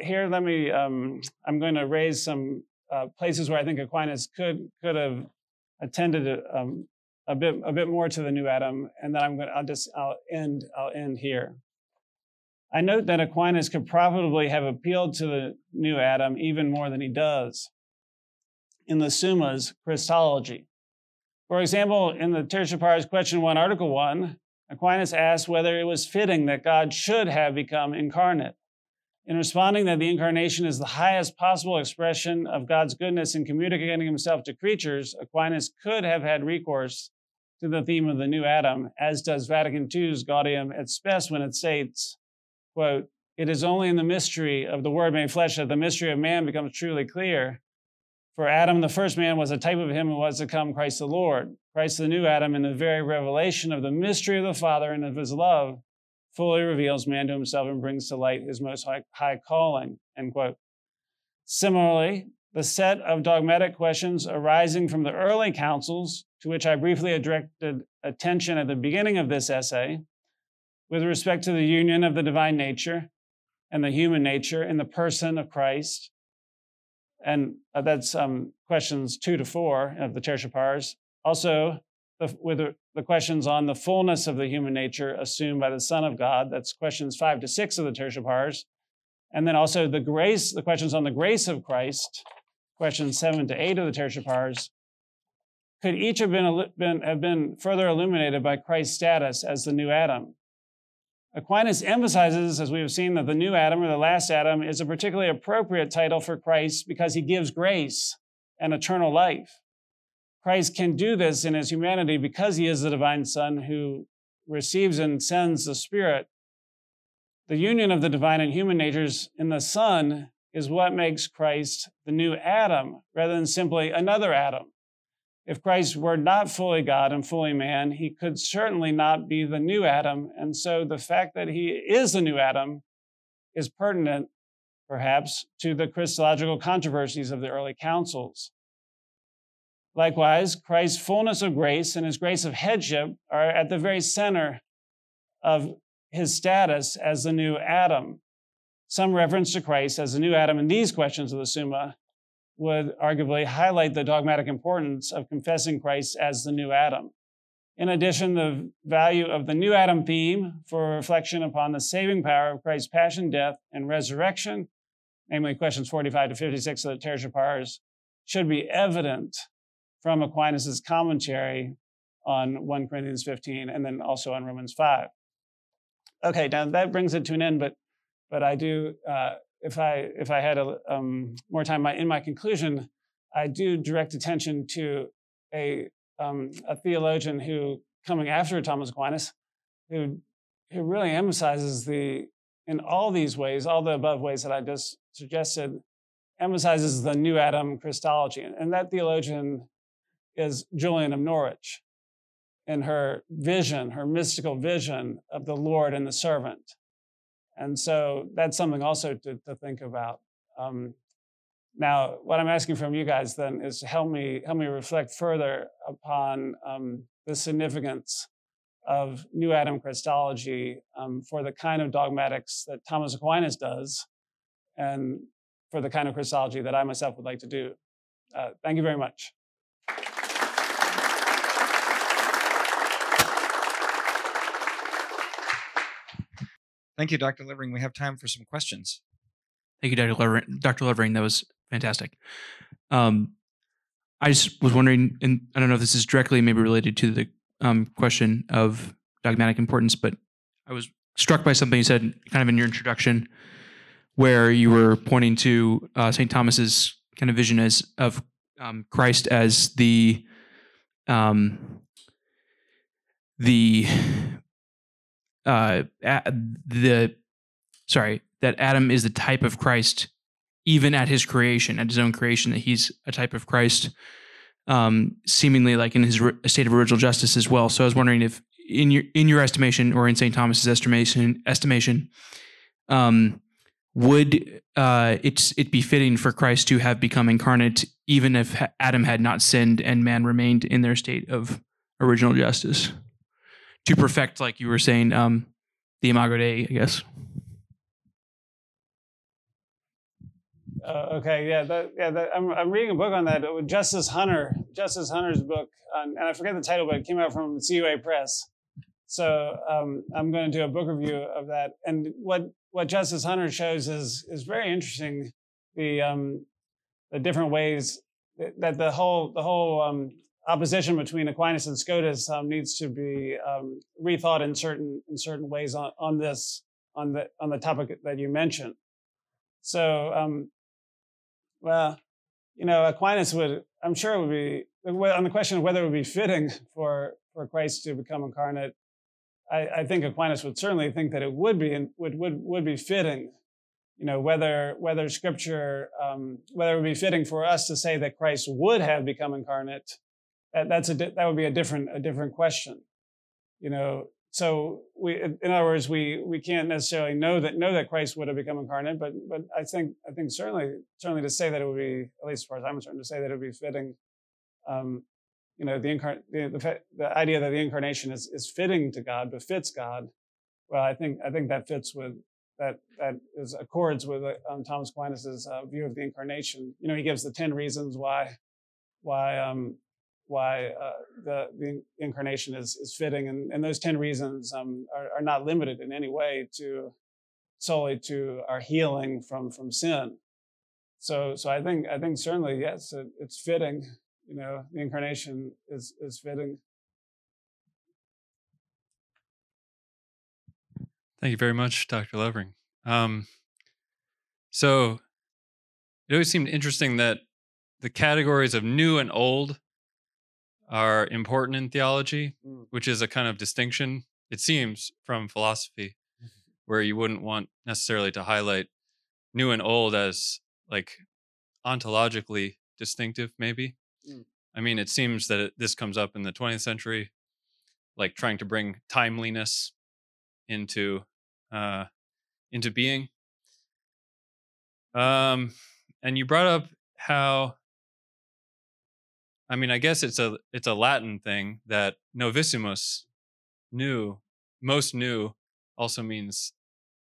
here. Let me. Um, I'm going to raise some uh, places where I think Aquinas could could have attended um, a bit a bit more to the new Adam, and then I'm going. To, I'll just. I'll end. I'll end here. I note that Aquinas could probably have appealed to the new Adam even more than he does in the Summa's Christology. For example, in the Tertia Pars Question 1, Article 1, Aquinas asked whether it was fitting that God should have become incarnate. In responding that the incarnation is the highest possible expression of God's goodness in communicating himself to creatures, Aquinas could have had recourse to the theme of the new Adam, as does Vatican II's Gaudium et Spes when it states, quote, it is only in the mystery of the Word made flesh that the mystery of man becomes truly clear. For Adam, the first man, was a type of him who was to come, Christ the Lord. Christ, the new Adam, in the very revelation of the mystery of the Father and of his love, fully reveals man to himself and brings to light his most high, high calling. End quote. Similarly, the set of dogmatic questions arising from the early councils, to which I briefly directed attention at the beginning of this essay, with respect to the union of the divine nature and the human nature in the person of Christ, and uh, that's um, questions two to four of the Tertia Pars. Also, the, with the, questions on the fullness of the human nature assumed by the Son of God. That's questions five to six of the Tertia Pars. And then also the grace, the questions on the grace of Christ, questions seven to eight of the Tertia Pars, could each have been, been, have been further illuminated by Christ's status as the new Adam. Aquinas emphasizes, as we have seen, that the new Adam or the last Adam is a particularly appropriate title for Christ because he gives grace and eternal life. Christ can do this in his humanity because he is the divine Son who receives and sends the Spirit. The union of the divine and human natures in the Son is what makes Christ the new Adam rather than simply another Adam. If Christ were not fully God and fully man, he could certainly not be the new Adam. And so the fact that he is the new Adam is pertinent, perhaps, to the Christological controversies of the early councils. Likewise, Christ's fullness of grace and his grace of headship are at the very center of his status as the new Adam. Some reference to Christ as the new Adam in these questions of the Summa would arguably highlight the dogmatic importance of confessing Christ as the new Adam. In addition, the value of the new Adam theme for reflection upon the saving power of Christ's passion, death, and resurrection, namely questions 45 to 56 of the Tertia Pars, should be evident from Aquinas' commentary on 1 Corinthians 15 and then also on Romans 5. Okay, now that brings it to an end, but but I do uh, if I if I had a, um, more time, in my conclusion, I do direct attention to a um, a theologian who coming after Thomas Aquinas, who who really emphasizes the in all these ways, all the above ways that I just suggested, emphasizes the new Adam Christology, and that theologian is Julian of Norwich, in her vision, her mystical vision of the Lord and the servant. And so that's something also to, to think about. Um, now, what I'm asking from you guys then is help me help me reflect further upon um, the significance of New Adam Christology um, for the kind of dogmatics that Thomas Aquinas does, and for the kind of Christology that I myself would like to do. Uh, thank you very much. Thank you, Dr. Levering. We have time for some questions. Thank you, Dr. Levering. Dr. Levering, that was fantastic. Um, I just was wondering, and I don't know if this is directly maybe related to the um, question of dogmatic importance, but I was struck by something you said kind of in your introduction, where you were pointing to uh, St. Thomas's kind of vision as of um, Christ as the um, the uh, the sorry that Adam is the type of Christ, even at his creation, at his own creation, that he's a type of Christ, um, seemingly like in his state of original justice as well. So I was wondering if, in your in your estimation, or in Saint Thomas's estimation, estimation, um, would uh, it it be fitting for Christ to have become incarnate, even if Adam had not sinned and man remained in their state of original justice? to perfect, like you were saying, um, the Imago Dei, I guess. Uh, okay, yeah, that, yeah. That, I'm, I'm reading a book on that. Uh, Justus Hunter, Justus Hunter's book, and I forget the title, but it came out from CUA Press. So um, I'm going to do a book review of that. And what what Justus Hunter shows is is very interesting. The um, the different ways that the whole the whole um, opposition between Aquinas and Scotus um, needs to be um, rethought in certain in certain ways on, on this on the on the topic that you mentioned. So, um, well, you know, Aquinas would I'm sure it would be on the question of whether it would be fitting *laughs* for for Christ to become incarnate. I, I think Aquinas would certainly think that it would be and would would would be fitting you know whether whether scripture um, whether it would be fitting for us to say that christ would have become incarnate that, that's a that would be a different a different question you know so we in other words we we can't necessarily know that know that christ would have become incarnate but but i think i think certainly certainly to say that it would be at least as far as i'm concerned to say that it would be fitting um, you know the, incarn- the, the the idea that the incarnation is is fitting to god befits god well i think i think that fits with that that is accords with um, Thomas Aquinas's uh, view of the incarnation. You know, he gives the ten reasons why why um, why uh, the the incarnation is is fitting, and, and those ten reasons um, are, are not limited in any way to solely to our healing from from sin. So so I think I think certainly yes, it, it's fitting. You know, the incarnation is is fitting. Thank you very much, Dr. Levering. Um, so it always seemed interesting that the categories of new and old are important in theology, mm. which is a kind of distinction, it seems, from philosophy, *laughs* where you wouldn't want necessarily to highlight new and old as like ontologically distinctive, maybe. Mm. I mean, it seems that it, this comes up in the 20th century, like trying to bring timeliness into uh, into being. Um, and you brought up how I mean, I guess it's a it's a Latin thing that novissimus, new, most new, also means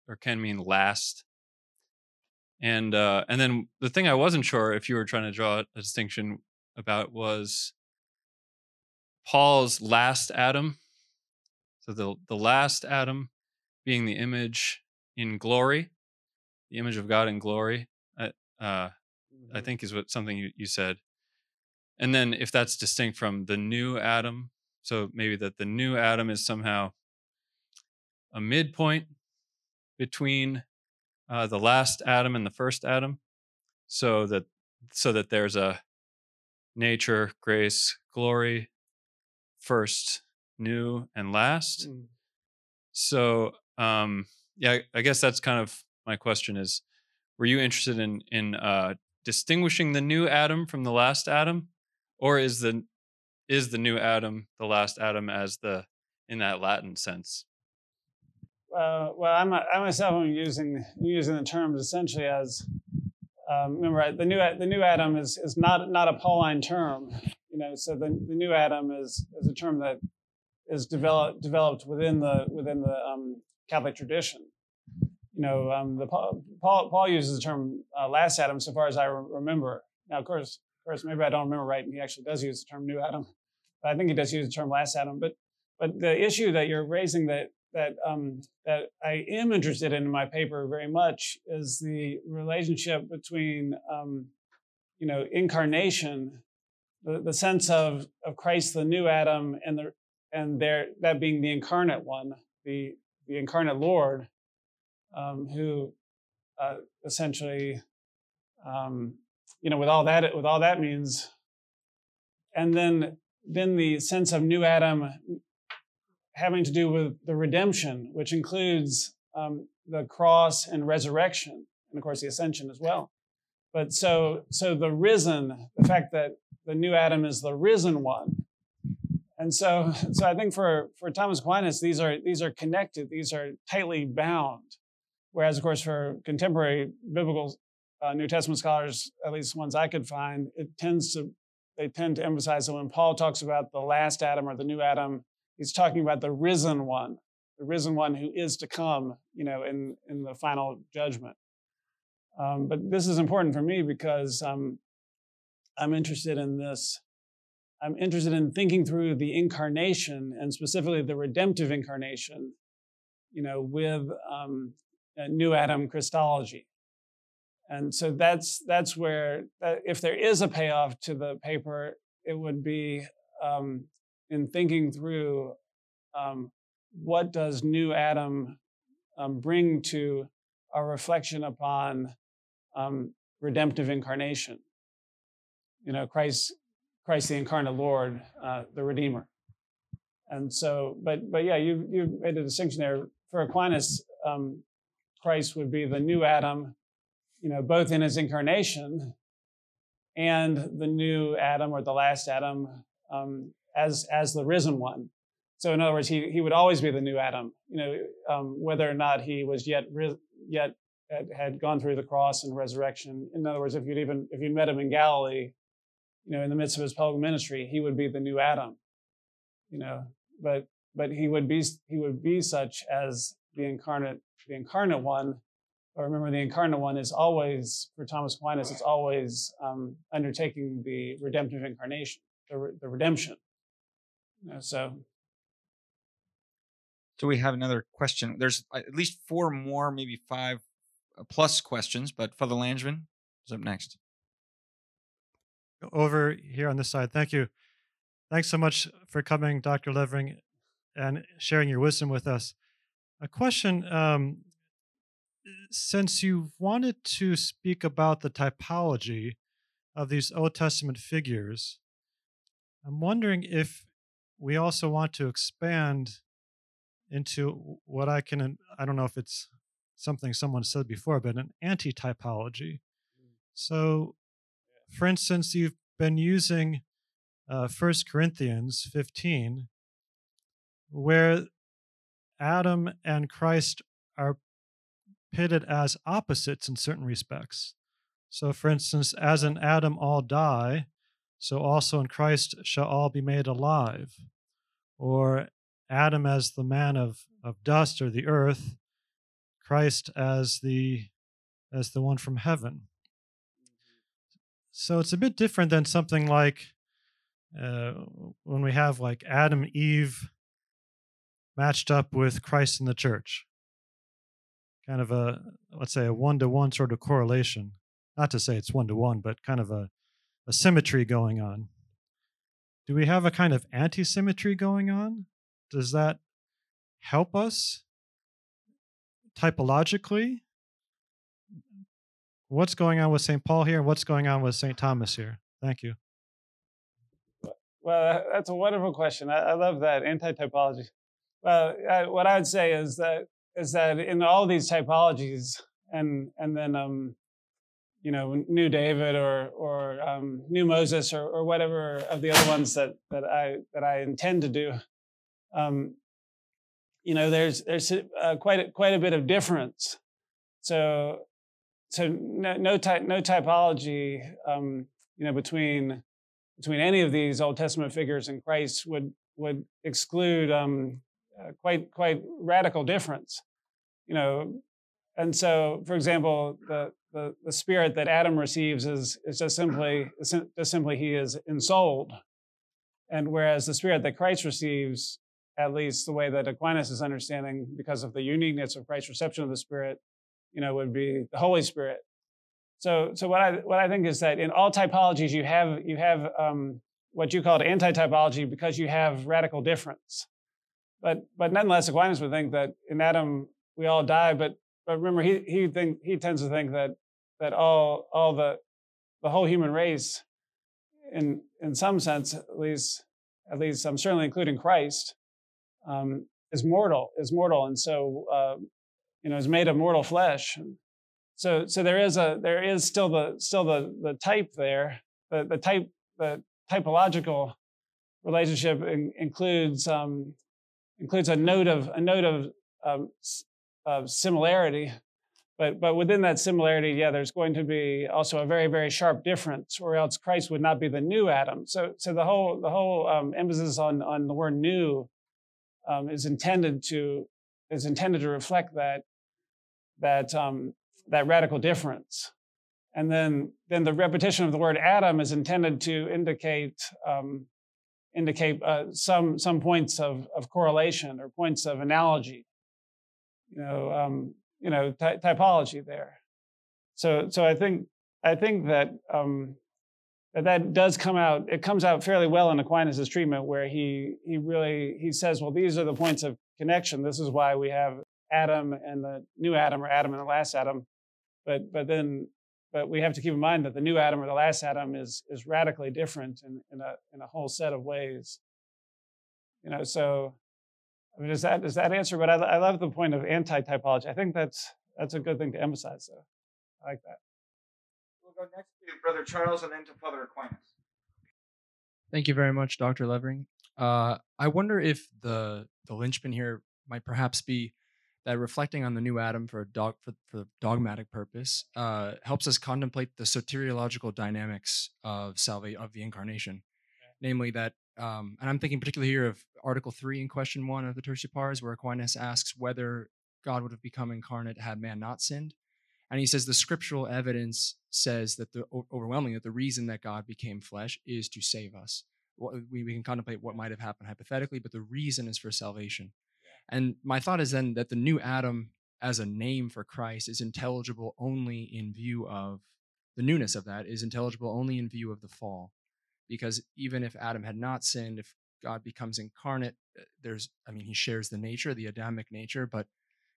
or can mean last. And uh, and then the thing I wasn't sure if you were trying to draw a distinction about was Paul's last Adam. So the the last Adam being the image in glory, the image of God in glory. Uh, uh, I think is what something you, you said. And then if that's distinct from the new Adam, so maybe that the new Adam is somehow a midpoint between uh, the last Adam and the first Adam, so that so that there's a nature, grace, glory, first, new, and last. Mm. So um, yeah, I guess that's kind of my question is were you interested in in uh, distinguishing the new Adam from the last Adam or is the is the new Adam the last Adam as the in that Latin sense? Uh, well, I'm myself am using using the terms essentially as um, remember the new the new Adam is is not not a Pauline term, you know. So the, the new Adam is is a term that is developed developed within the within the um, Catholic tradition. You know, um, the Paul, Paul uses the term uh, last Adam, so far as I re- remember. Now, of course, course, maybe I don't remember right, and he actually does use the term new Adam. But I think he does use the term last Adam. But but the issue that you're raising that that um, that I am interested in in my paper very much is the relationship between um, you know incarnation, the, the sense of of Christ, the new Adam, and the and there that being the incarnate one, the the incarnate Lord, um, who uh, essentially, um, you know, with all that, with all that means, and then then the sense of new Adam having to do with the redemption, which includes um, the cross and resurrection, and of course the ascension as well. But so so the risen, the fact that the new Adam is the risen one, and so, so I think for, for Thomas Aquinas, these are, these are connected, these are tightly bound. Whereas, of course, for contemporary biblical uh, New Testament scholars, at least ones I could find, it tends to, they tend to emphasize that when Paul talks about the last Adam or the new Adam, he's talking about the risen one, the risen one who is to come, you know, in, in the final judgment. Um, but this is important for me because um, I'm interested in this. I'm interested in thinking through the incarnation and specifically the redemptive incarnation, you know, with um, new Adam Christology. And so that's that's where uh, if there is a payoff to the paper, it would be um, in thinking through um, what does new Adam um, bring to our reflection upon um, redemptive incarnation. You know, Christ, Christ the incarnate Lord, uh, the Redeemer. And so, but but yeah, you you made a distinction there. For Aquinas, um, Christ would be the new Adam, you know, both in his incarnation and the new Adam or the last Adam um, as as the risen one. So in other words, he he would always be the new Adam, you know, um, whether or not he was yet yet had, gone through the cross and resurrection. In other words, if you'd even if you met him in Galilee, you know, in the midst of his public ministry, he would be the new Adam, you know. But but he would be he would be such as the incarnate the incarnate one. But remember, the incarnate one is always for Thomas Aquinas. It's always um, undertaking the redemptive incarnation, the, re- the redemption. You know, so so we have another question. There's uh, at least four more, maybe five uh, plus questions, but Father Langevin is up next. Over here on this side. Thank you. Thanks so much for coming, Dr. Levering, and sharing your wisdom with us. A question um, since you wanted to speak about the typology of these Old Testament figures, I'm wondering if we also want to expand into what I can, I don't know if it's something someone said before, but an anti typology. Mm. So, for instance, you've been using uh, 1 Corinthians 15, where Adam and Christ are pitted as opposites in certain respects. So, for instance, as in Adam all die, so also in Christ shall all be made alive. Or Adam as the man of, of dust or the earth, Christ as the as the one from heaven. So it's a bit different than something like uh, when we have like Adam, Eve matched up with Christ in the church. Kind of a, let's say, a one to one sort of correlation. Not to say it's one to one, but kind of a, a symmetry going on. Do we have a kind of anti symmetry going on? Does that help us typologically? What's going on with St. Paul here what's going on with St. Thomas here? Thank you. Well, that's a wonderful question. I, I love that anti-typology. Well, I, what I would say is that is that in all these typologies, and and then um, you know, New David or or um, New Moses or, or whatever of the other ones that that I that I intend to do, um, you know, there's there's uh, quite a, quite a bit of difference. So so no no, no typology, um, you know, between between any of these Old Testament figures and Christ would would exclude um, quite quite radical difference. You know, and so, for example, the, the, the spirit that Adam receives is, is just simply just simply he is ensouled, and whereas the spirit that Christ receives at least the way that Aquinas is understanding, because of the uniqueness of Christ's reception of the Spirit, you know, would be the Holy Spirit. So, so what I what I think is that in all typologies you have you have um, what you call anti-typology because you have radical difference. But but nonetheless, Aquinas would think that in Adam we all die. But but remember, he he think he tends to think that that all all the the whole human race, in in some sense at least, at least I'm certainly including Christ, um, is mortal, is mortal, and so uh, you know is made of mortal flesh. So so there is a there is still the still the the type there. The the type the typological relationship in, includes um, includes a note of a note of, um, of similarity, but but within that similarity, yeah, there's going to be also a very very sharp difference, or else Christ would not be the new Adam. So so the whole the whole um, emphasis on on the word new um, is intended to is intended to reflect that that um, that radical difference. And then, then the repetition of the word Adam is intended to indicate um, indicate uh, some some points of, of correlation or points of analogy. You know, um, you know, ty- typology there. So, so I think I think that um, that that does come out. It comes out fairly well in Aquinas's treatment, where he he really he says, well, these are the points of connection. This is why we have Adam and the new Adam, or Adam and the last Adam. But but then but we have to keep in mind that the new Adam or the last Adam is is radically different in, in a in a whole set of ways. You know, so I mean, does that does that answer? But I, I love the point of anti-typology. I think that's that's a good thing to emphasize. Though, I like that. We'll go next to Brother Charles and then to Father Aquinas. Thank you very much, Dr. Levering. Uh, I wonder if the the linchpin here might perhaps be that reflecting on the new Adam for a dog for, for dogmatic purpose uh, helps us contemplate the soteriological dynamics of salvation of the incarnation, namely that. Um, and I'm thinking particularly here of Article Three in Question One of the Tertia Pars, where Aquinas asks whether God would have become incarnate had man not sinned, and he says the scriptural evidence says that the overwhelming that the reason that God became flesh is to save us. We, we can contemplate what might have happened hypothetically, but the reason is for salvation. And my thought is then that the new Adam as a name for Christ is intelligible only in view of the newness of that is intelligible only in view of the fall. Because even if Adam had not sinned, if God becomes incarnate, uh, there's, I mean, he shares the nature, the Adamic nature, but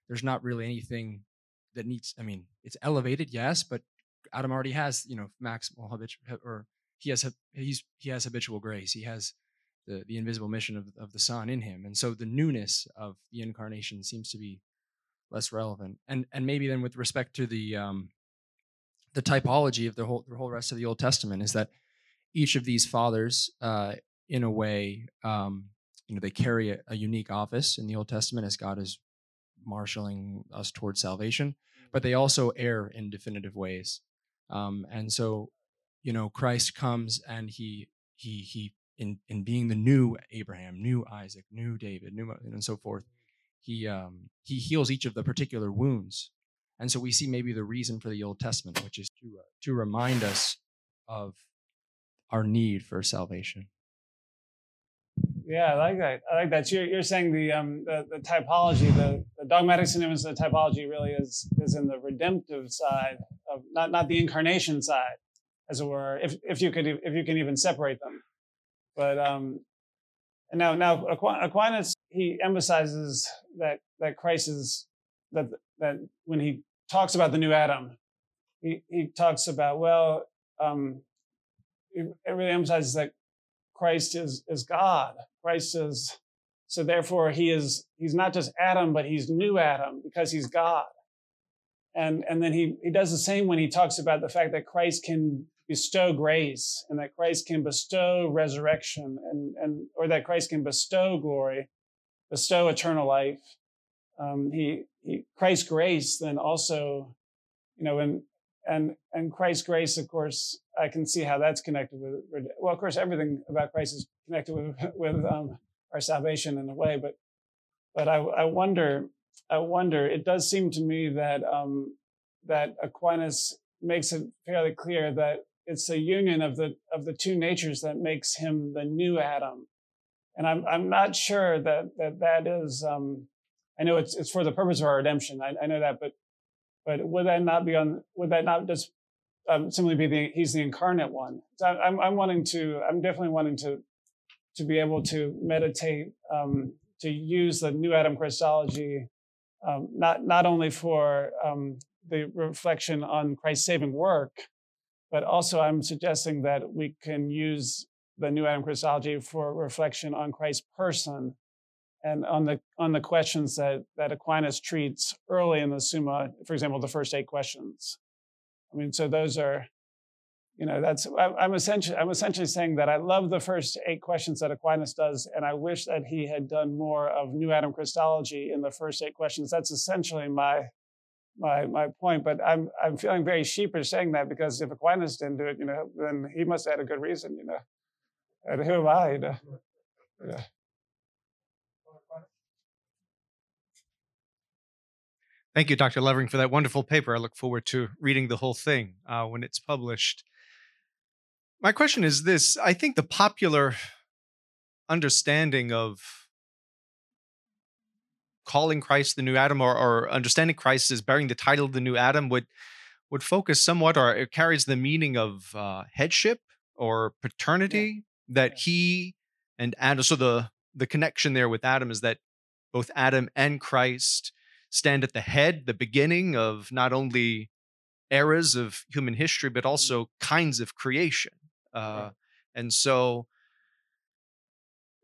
there's not really anything that needs, I mean, it's elevated, yes, but Adam already has, you know, maximal habitual, or he has, he's, he has habitual grace. He has the, the invisible mission of, of the Son in him. And so the newness of the incarnation seems to be less relevant. And and maybe then with respect to the um, the typology of the whole the whole rest of the Old Testament is that each of these fathers, uh, in a way, um, you know, they carry a, a, unique office in the Old Testament as God is marshaling us towards salvation, but they also err in definitive ways. Um, and so, you know, Christ comes and he he he in in being the new Abraham, new Isaac, new David, new and so forth, he um, he heals each of the particular wounds, and so we see maybe the reason for the Old Testament, which is to uh, to remind us of our need for salvation. Yeah, I like that. I like that. You're, you're saying the, um, the, the typology, the, the dogmatic of the typology really is is in the redemptive side of not not the incarnation side, as it were. If if you could if you can even separate them. But um, now now Aquinas he emphasizes that that Christ is that that when he talks about the new Adam, he he talks about well, um, it really emphasizes that Christ is is God. Christ is so therefore he is he's not just Adam, but he's new Adam because he's God. And and then he he does the same when he talks about the fact that Christ can bestow grace and that Christ can bestow resurrection and, and or that Christ can bestow glory, bestow eternal life. Um, he, he Christ's grace then also, you know, and and and Christ's grace, of course, I can see how that's connected with well, of course, everything about Christ is connected with *laughs* with um, our salvation in a way, but but I, I wonder, I wonder. It does seem to me that um, that Aquinas makes it fairly clear that it's a union of the of the two natures that makes him the new Adam. And I'm I'm not sure that that that is. Um, I know it's it's for the purpose of our redemption. I, I know that, but but would that not be on? Would that not just um, simply be the he's the incarnate one? So I'm I'm wanting to. I'm definitely wanting to to be able to meditate um, to use the new Adam Christology, um, not not only for um, the reflection on Christ's saving work, but also, I'm suggesting that we can use the New Adam Christology for reflection on Christ's person and on the on the questions that that Aquinas treats early in the Summa. For example, the first eight questions. I mean, so those are, you know, that's I'm essentially I'm essentially saying that I love the first eight questions that Aquinas does, and I wish that he had done more of New Adam Christology in the first eight questions. That's essentially my my my point. But I'm I'm feeling very sheepish saying that because if Aquinas didn't do it, you know, then he must have had a good reason, you know. And who am I? You know? yeah. Thank you, Dr. Levering, for that wonderful paper. I look forward to reading the whole thing uh, when it's published. My question is this I think the popular understanding of calling Christ the new Adam or, or understanding Christ as bearing the title of the new Adam would would focus somewhat or it carries the meaning of uh, headship or paternity yeah. that yeah. he and Adam so the the connection there with Adam is that both Adam and Christ stand at the head, the beginning of not only eras of human history, but mm-hmm. also kinds of creation. Uh, And so,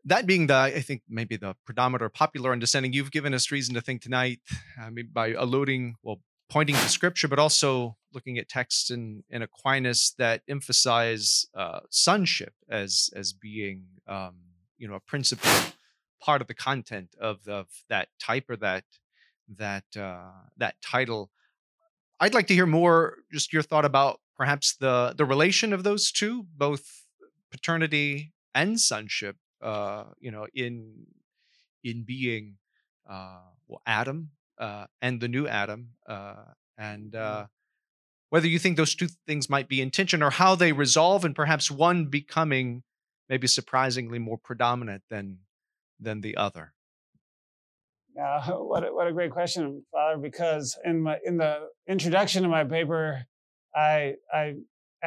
that being the, I think maybe the predominant or popular understanding, you've given us reason to think tonight I mean, by alluding, well, pointing to scripture, but also looking at texts in, in Aquinas that emphasize uh, sonship as as being, um, you know, a principal part of the content of, of that type or that that uh, that title. I'd like to hear more, just your thought about perhaps the the relation of those two, both paternity and sonship. Uh, you know, in in being uh, well, Adam uh, and the new Adam, uh, and mm-hmm. uh, whether you think those two things might be in tension or how they resolve, and perhaps one becoming maybe surprisingly more predominant than than the other. Uh, *laughs* what a, what a great question, Father. Because in my in the introduction to my paper, I I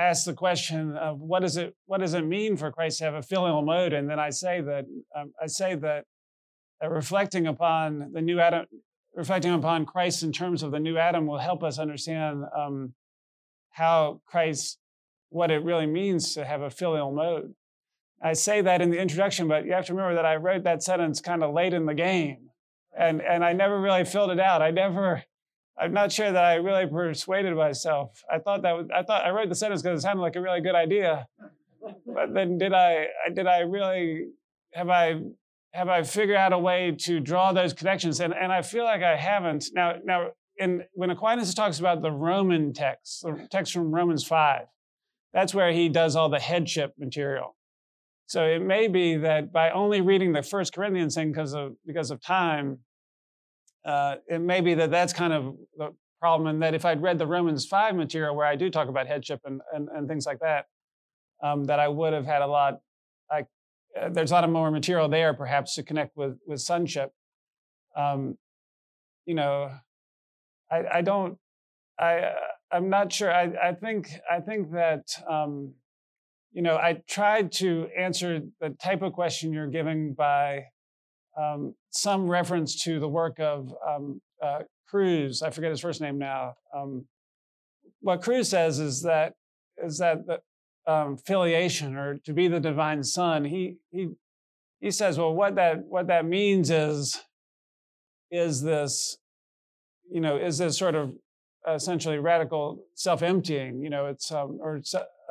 asked the question of what does it what does it mean for Christ to have a filial mode, and then I say that um, I say that uh, reflecting upon the new Adam, reflecting upon Christ in terms of the new Adam will help us understand um, how Christ what it really means to have a filial mode. I say that in the introduction, but you have to remember that I wrote that sentence kind of late in the game and and I never really filled it out. I never. I'm not sure that I really persuaded myself. I thought that was, I thought I wrote the sentence because it sounded like a really good idea, but then did I did I really have I have I figured out a way to draw those connections? And and I feel like I haven't. Now now And when Aquinas talks about the Roman text, the text from Romans five, that's where he does all the headship material. So it may be that by only reading the First Corinthians thing because of because of time, uh, it may be that that's kind of the problem, and that if I'd read the Romans five material where I do talk about headship and and, and things like that, um, that I would have had a lot. I, uh, there's a lot of more material there, perhaps, to connect with with sonship. Um, you know, I, I don't. I uh, I'm not sure. I I think I think that. Um, you know, I tried to answer the type of question you're giving by um, some reference to the work of um, uh, Cruz. I forget his first name now. Um, what Cruz says is that is that the um, filiation or to be the divine son. He he he says, well, what that what that means is is this, you know, is this sort of essentially radical self-emptying. You know, it's um, or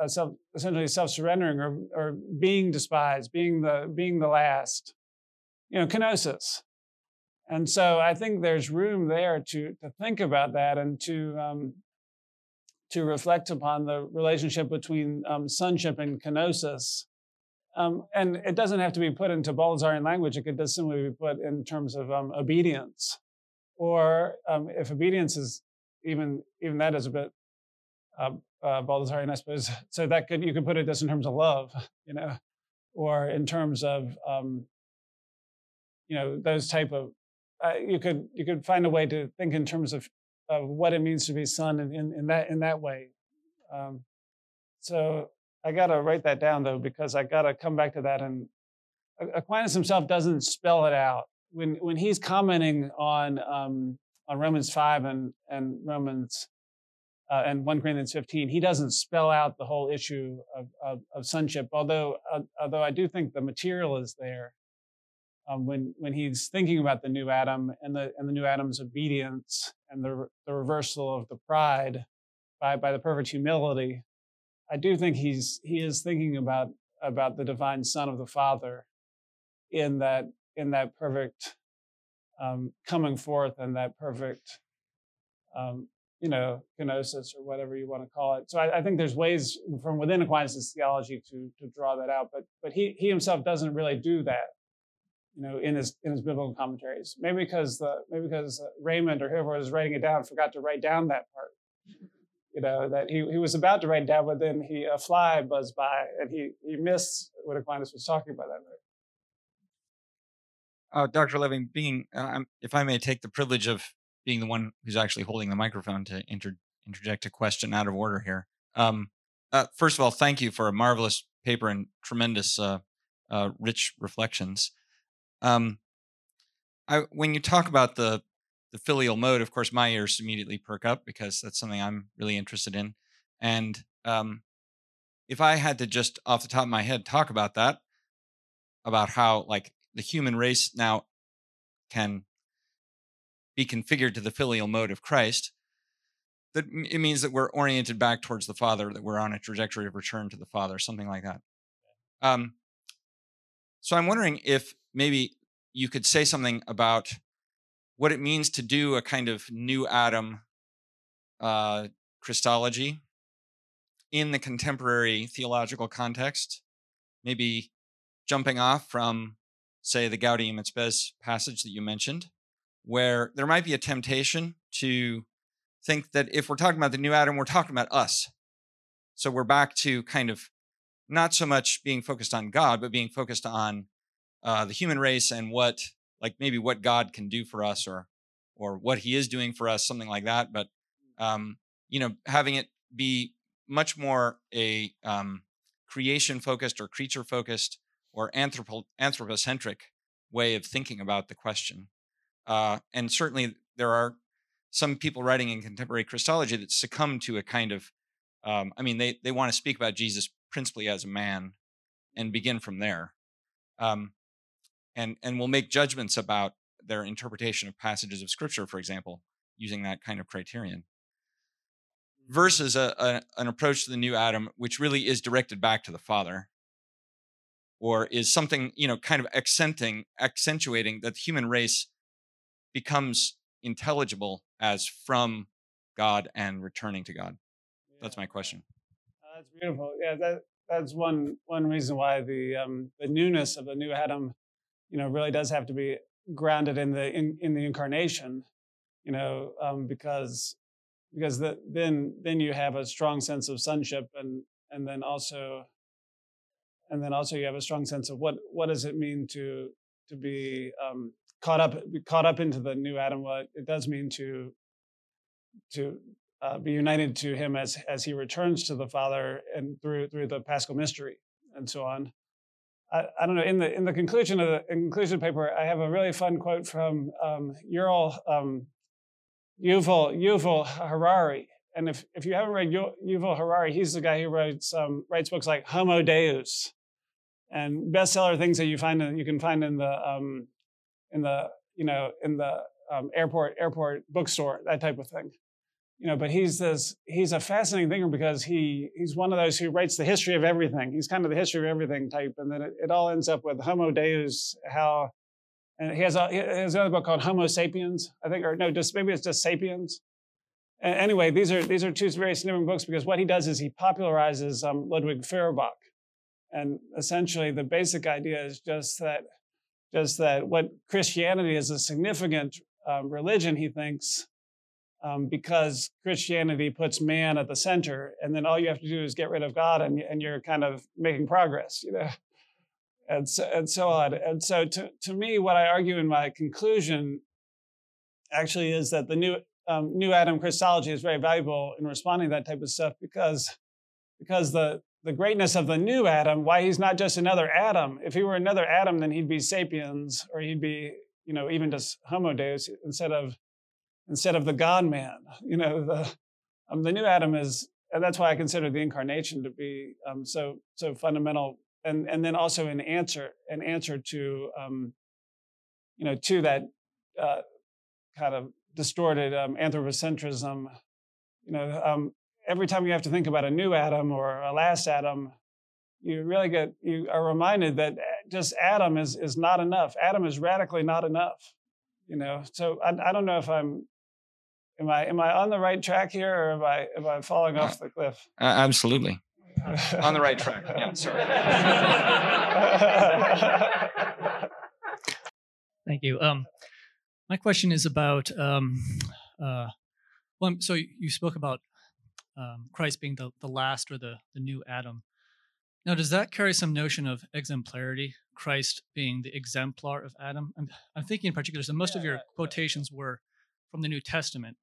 uh, self, essentially self-surrendering or, or being despised, being the being the last, you know, kenosis. And so I think there's room there to to think about that and to um, to reflect upon the relationship between um, sonship and kenosis. Um, and it doesn't have to be put into Balthasarian language. It could just simply be put in terms of um, obedience. Or um, if obedience is even even that is a bit uh, uh, Balthasarian, I suppose. *laughs* So that could you could put it just in terms of love, you know, or in terms of um, you know those type of. Uh, you could you could find a way to think in terms of of what it means to be son in, in, in that in that way. Um, so I got to write that down though because I got to come back to that. And Aquinas himself doesn't spell it out when when he's commenting on um, on Romans five and and Romans uh, and 1 Corinthians 15, he doesn't spell out the whole issue of, of, of sonship, although, uh, although I do think the material is there. Um, when, when he's thinking about the new Adam and the, and the new Adam's obedience and the, the reversal of the pride by, by the perfect humility, I do think he's, he is thinking about, about the divine Son of the Father in that, in that perfect um, coming forth and that perfect um, you know, kenosis or whatever you want to call it. So I, I think there's ways from within Aquinas' theology to to draw that out, but but he he himself doesn't really do that. You know, in his in his biblical commentaries. Maybe because the maybe because uh, Raymond or whoever was writing it down forgot to write down that part. You know that he, he was about to write down, but then he a fly buzzed by and he he missed what Aquinas was talking about that night. Uh, Dr. Levering, being, uh, if I may take the privilege of being the one who's actually holding the microphone to inter- interject a question out of order here. Um, uh, first of all, thank you for a marvelous paper and tremendous, uh, uh, rich reflections. Um, I, when you talk about the the filial mode, of course, my ears immediately perk up because that's something I'm really interested in. And um, if I had to just off the top of my head talk about that, about how like the human race now can be configured to the filial mode of Christ, that it means that we're oriented back towards the Father, that we're on a trajectory of return to the Father, something like that. Um, so I'm wondering if maybe you could say something about what it means to do a kind of new Adam uh, Christology in the contemporary theological context, maybe jumping off from, say, the Gaudium et Spes passage that you mentioned, where there might be a temptation to think that if we're talking about the new Adam, we're talking about us. So we're back to kind of not so much being focused on God, but being focused on uh, the human race and what, like maybe what God can do for us, or or what He is doing for us, something like that. But um, you know, having it be much more a um, creation focused or creature focused or anthropo- anthropocentric way of thinking about the question. Uh, and certainly there are some people writing in contemporary Christology that succumb to a kind of, um, I mean, they, they want to speak about Jesus principally as a man and begin from there. Um, and, and will make judgments about their interpretation of passages of scripture, for example, using that kind of criterion. Versus a, a, an approach to the new Adam, which really is directed back to the Father, or is something, you know, kind of accenting, accentuating that the human race becomes intelligible as from God and returning to God. That's my question. Uh, that's beautiful. Yeah, that that's one one reason why the um, the newness of the new Adam, you know, really does have to be grounded in the in, in the incarnation, you know, um, because because the, then then you have a strong sense of sonship and and then also and then also you have a strong sense of what what does it mean to to be um, caught up caught up into the new Adam. What it does mean to to uh, be united to Him as as He returns to the Father and through through the Paschal mystery and so on. I, I don't know. In the in the conclusion of the conclusion paper, I have a really fun quote from um, Ural um, Yuval Yuval Harari. And if, if you haven't read Yuval Harari, he's the guy who writes um, writes books like Homo Deus, and bestseller things that you find in, you can find in the um, in the you know in the um, airport airport bookstore that type of thing you know but he's this he's a fascinating thinker because he he's one of those who writes the history of everything. He's kind of the history of everything type and then it, it all ends up with homo deus how and he has a he has another book called homo sapiens i think or no just maybe it's just sapiens. And anyway these are these are two very significant books because what he does is he popularizes um, ludwig feuerbach and essentially the basic idea is just that just that what Christianity is a significant um, religion, he thinks, um, because Christianity puts man at the center, and then all you have to do is get rid of God, and, and you're kind of making progress, you know, *laughs* and so, and so on. And so, to, to me, what I argue in my conclusion actually is that the new um, new Adam Christology is very valuable in responding to that type of stuff because because the the greatness of the new Adam, why he's not just another Adam. If he were another Adam, then he'd be sapiens, or he'd be, you know, even just Homo Deus instead of instead of the God Man. You know, the um, the new Adam is, and that's why I consider the incarnation to be um, so so fundamental, and and then also an answer, an answer to, um, you know, to that uh, kind of distorted um, anthropocentrism. You know, um, every time you have to think about a new Adam or a last Adam, you really get you are reminded that eh, just Adam is is not enough. Adam is radically not enough. You know, so I, I don't know if I'm am I am I on the right track here or am I am I falling off the cliff? Uh, absolutely. on the right track. Yeah, *laughs* sorry. Thank you. Um, my question is about um, uh, well, so you spoke about um, Christ being the, the last or the, the new Adam. Now, does that carry some notion of exemplarity? Christ being the exemplar of Adam? I'm, I'm thinking in particular, so most Yeah, of your yeah, yeah. quotations were from the New Testament,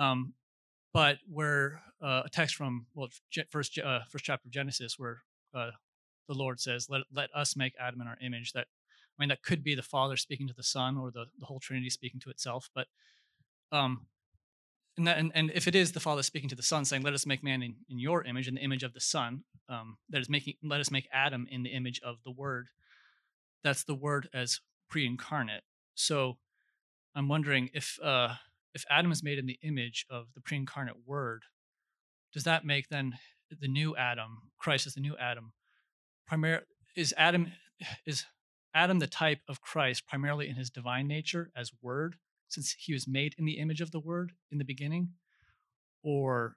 um, but where uh, a text from well, first uh, first chapter of Genesis, where uh, the Lord says, "Let let us make Adam in our image." That I mean, that could be the Father speaking to the Son, or the the whole Trinity speaking to itself. But um, and that and, and if it is the Father speaking to the Son, saying, "Let us make man in, in your image, in the image of the Son," um, that is making let us make Adam in the image of the Word. That's the Word as pre-incarnate. So I'm wondering if uh, if Adam is made in the image of the pre-incarnate Word, does that make then the new Adam, Christ is the new Adam, primary is Adam *sighs* is Adam the type of Christ primarily in his divine nature as Word, since he was made in the image of the Word in the beginning, or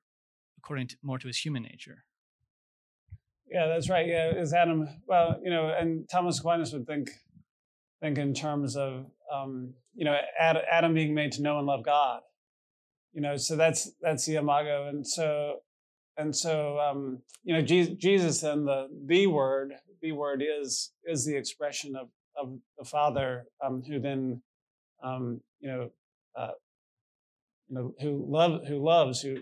according to more to his human nature? Yeah, that's right. Yeah, is Adam? Well, you know, and Thomas Aquinas would think think in terms of um, you know Ad, Adam being made to know and love God. You know, so that's that's the imago, and so and so um, you know Jesus, Jesus then the the word the word is is the expression of of the Father um, who then um, you know uh, you know who love who loves who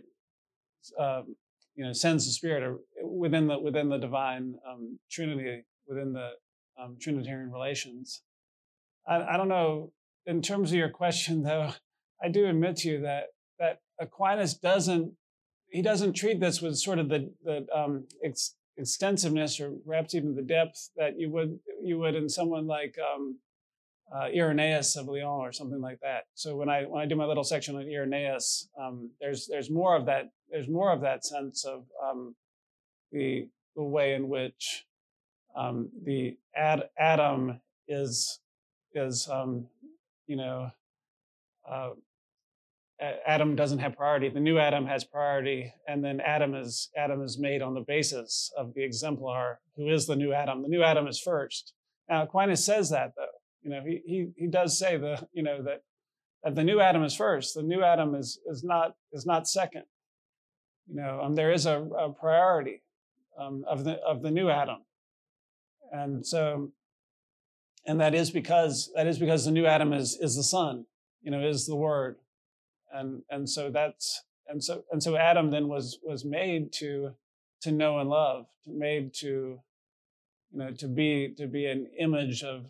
um, you know sends the spirit within the within the divine um, trinity within the um, trinitarian relations I, I don't know in terms of your question though i do admit to you that that aquinas doesn't he doesn't treat this with sort of the the um, ex, extensiveness or perhaps even the depth that you would you would in someone like um, uh, Irenaeus of Lyon or something like that. So when I when I do my little section on Irenaeus, um, there's there's more of that there's more of that sense of um, the the way in which um, the ad, Adam is is um, you know uh, Adam doesn't have priority. The new Adam has priority, and then Adam is Adam is made on the basis of the exemplar, who is the new Adam. The new Adam is first. Now Aquinas says that though. You know, he he he does say the you know that that the new Adam is first. The new Adam is is not is not second. You know, um, there is a, a priority um, of the of the new Adam, and so, and that is because that is because the new Adam is is the Son. You know, is the Word, and and so that's and so and so Adam then was was made to to know and love, to made to you know to be to be an image of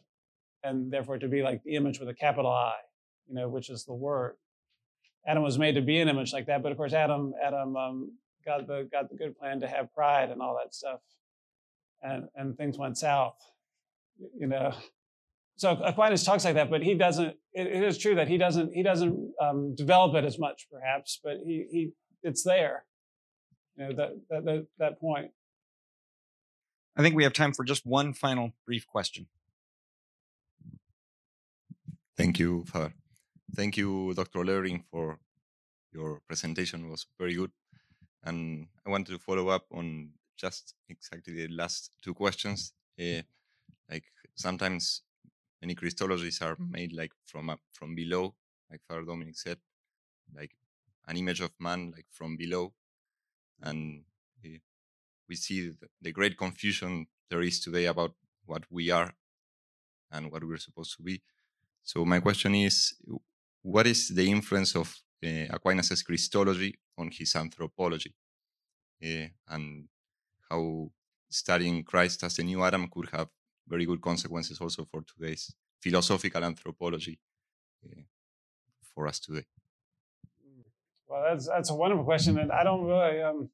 and therefore to be like the image with a capital I, you know, which is the word. Adam was made to be an image like that, but of course, Adam, Adam um, got the got the good plan to have pride and all that stuff, and and things went south, you know. So Aquinas talks like that, but he doesn't. It, it is true that he doesn't he doesn't um, develop it as much, perhaps, but he he it's there, you know, that that that, that point. I think we have time for just one final brief question. Thank you, Father. Thank you, Dr. Levering, for your presentation. It was very good. And I wanted to follow up on just exactly the last two questions. Uh, like sometimes many Christologies are made like from up, from below, like Father Dominic said, like an image of man, like from below. And uh, we see the, the great confusion there is today about what we are and what we're supposed to be. So my question is, what is the influence of uh, Aquinas' Christology on his anthropology, uh, and how studying Christ as the new Adam could have very good consequences also for today's philosophical anthropology uh, for us today? Well, that's that's a wonderful question, and I don't really, um,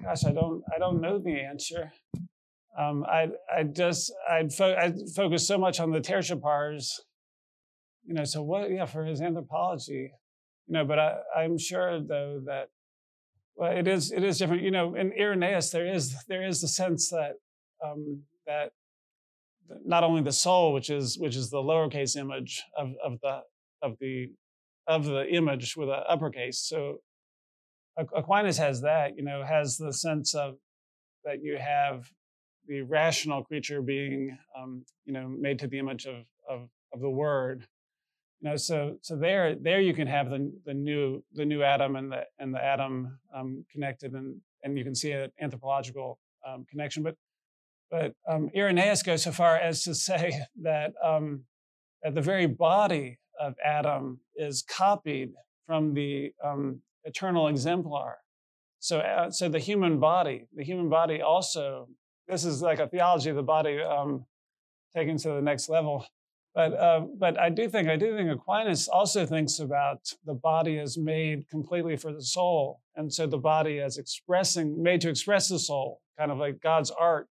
gosh, I don't I don't know the answer. Um, I I just I'd fo- I focus so much on the Tertia Pars, you know. So what? Yeah, for his anthropology, you know. But I I'm sure though that well, it is it is different. You know, in Irenaeus there is there is the sense that um, that not only the soul, which is which is the lowercase image of of the of the of the image with an uppercase. So Aquinas has that, you know, has the sense of that you have the rational creature being, um, you know, made to the image of, of, of the word. You know, so so there there you can have the the new the new Adam and the and the Adam um, connected, and and you can see an anthropological um, connection. But but um, Irenaeus goes so far as to say *laughs* that um, that the very body of Adam is copied from the um, eternal exemplar. So, uh, so the human body, the human body also, this is like a theology of the body um, taken to the next level. But, uh, but I do think, I do think Aquinas also thinks about the body as made completely for the soul. And so the body as expressing, made to express the soul, kind of like God's art,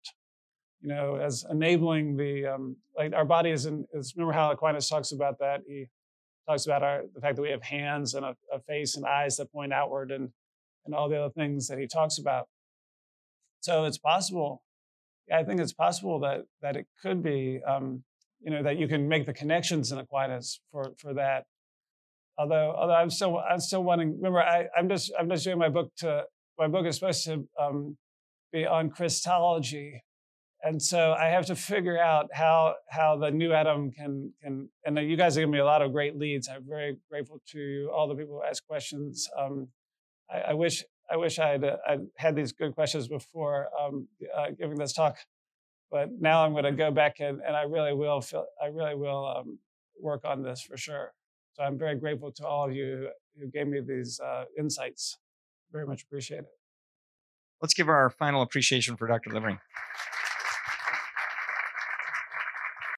you know, as enabling the, um, like our body is, in, is, remember how Aquinas talks about that? He talks about our, the fact that we have hands and a, a face and eyes that point outward and, and all the other things that he talks about. So it's possible. I think it's possible that that it could be, um, you know, that you can make the connections in Aquinas for for that. Although, although I'm still I'm still wanting. Remember, I, I'm just I'm just doing my book to my book is supposed to um, be on Christology, and so I have to figure out how how the new Adam can can. And you guys have given me a lot of great leads. I'm very grateful to all the people who ask questions. Um, I, I, wish I wish I had uh, I'd had these good questions before um, uh, giving this talk, but now I'm going to go back and, and I really will feel I really will um, work on this for sure. So I'm very grateful to all of you who gave me these uh, insights. Very much appreciate it. Let's give our final appreciation for Dr. Levering.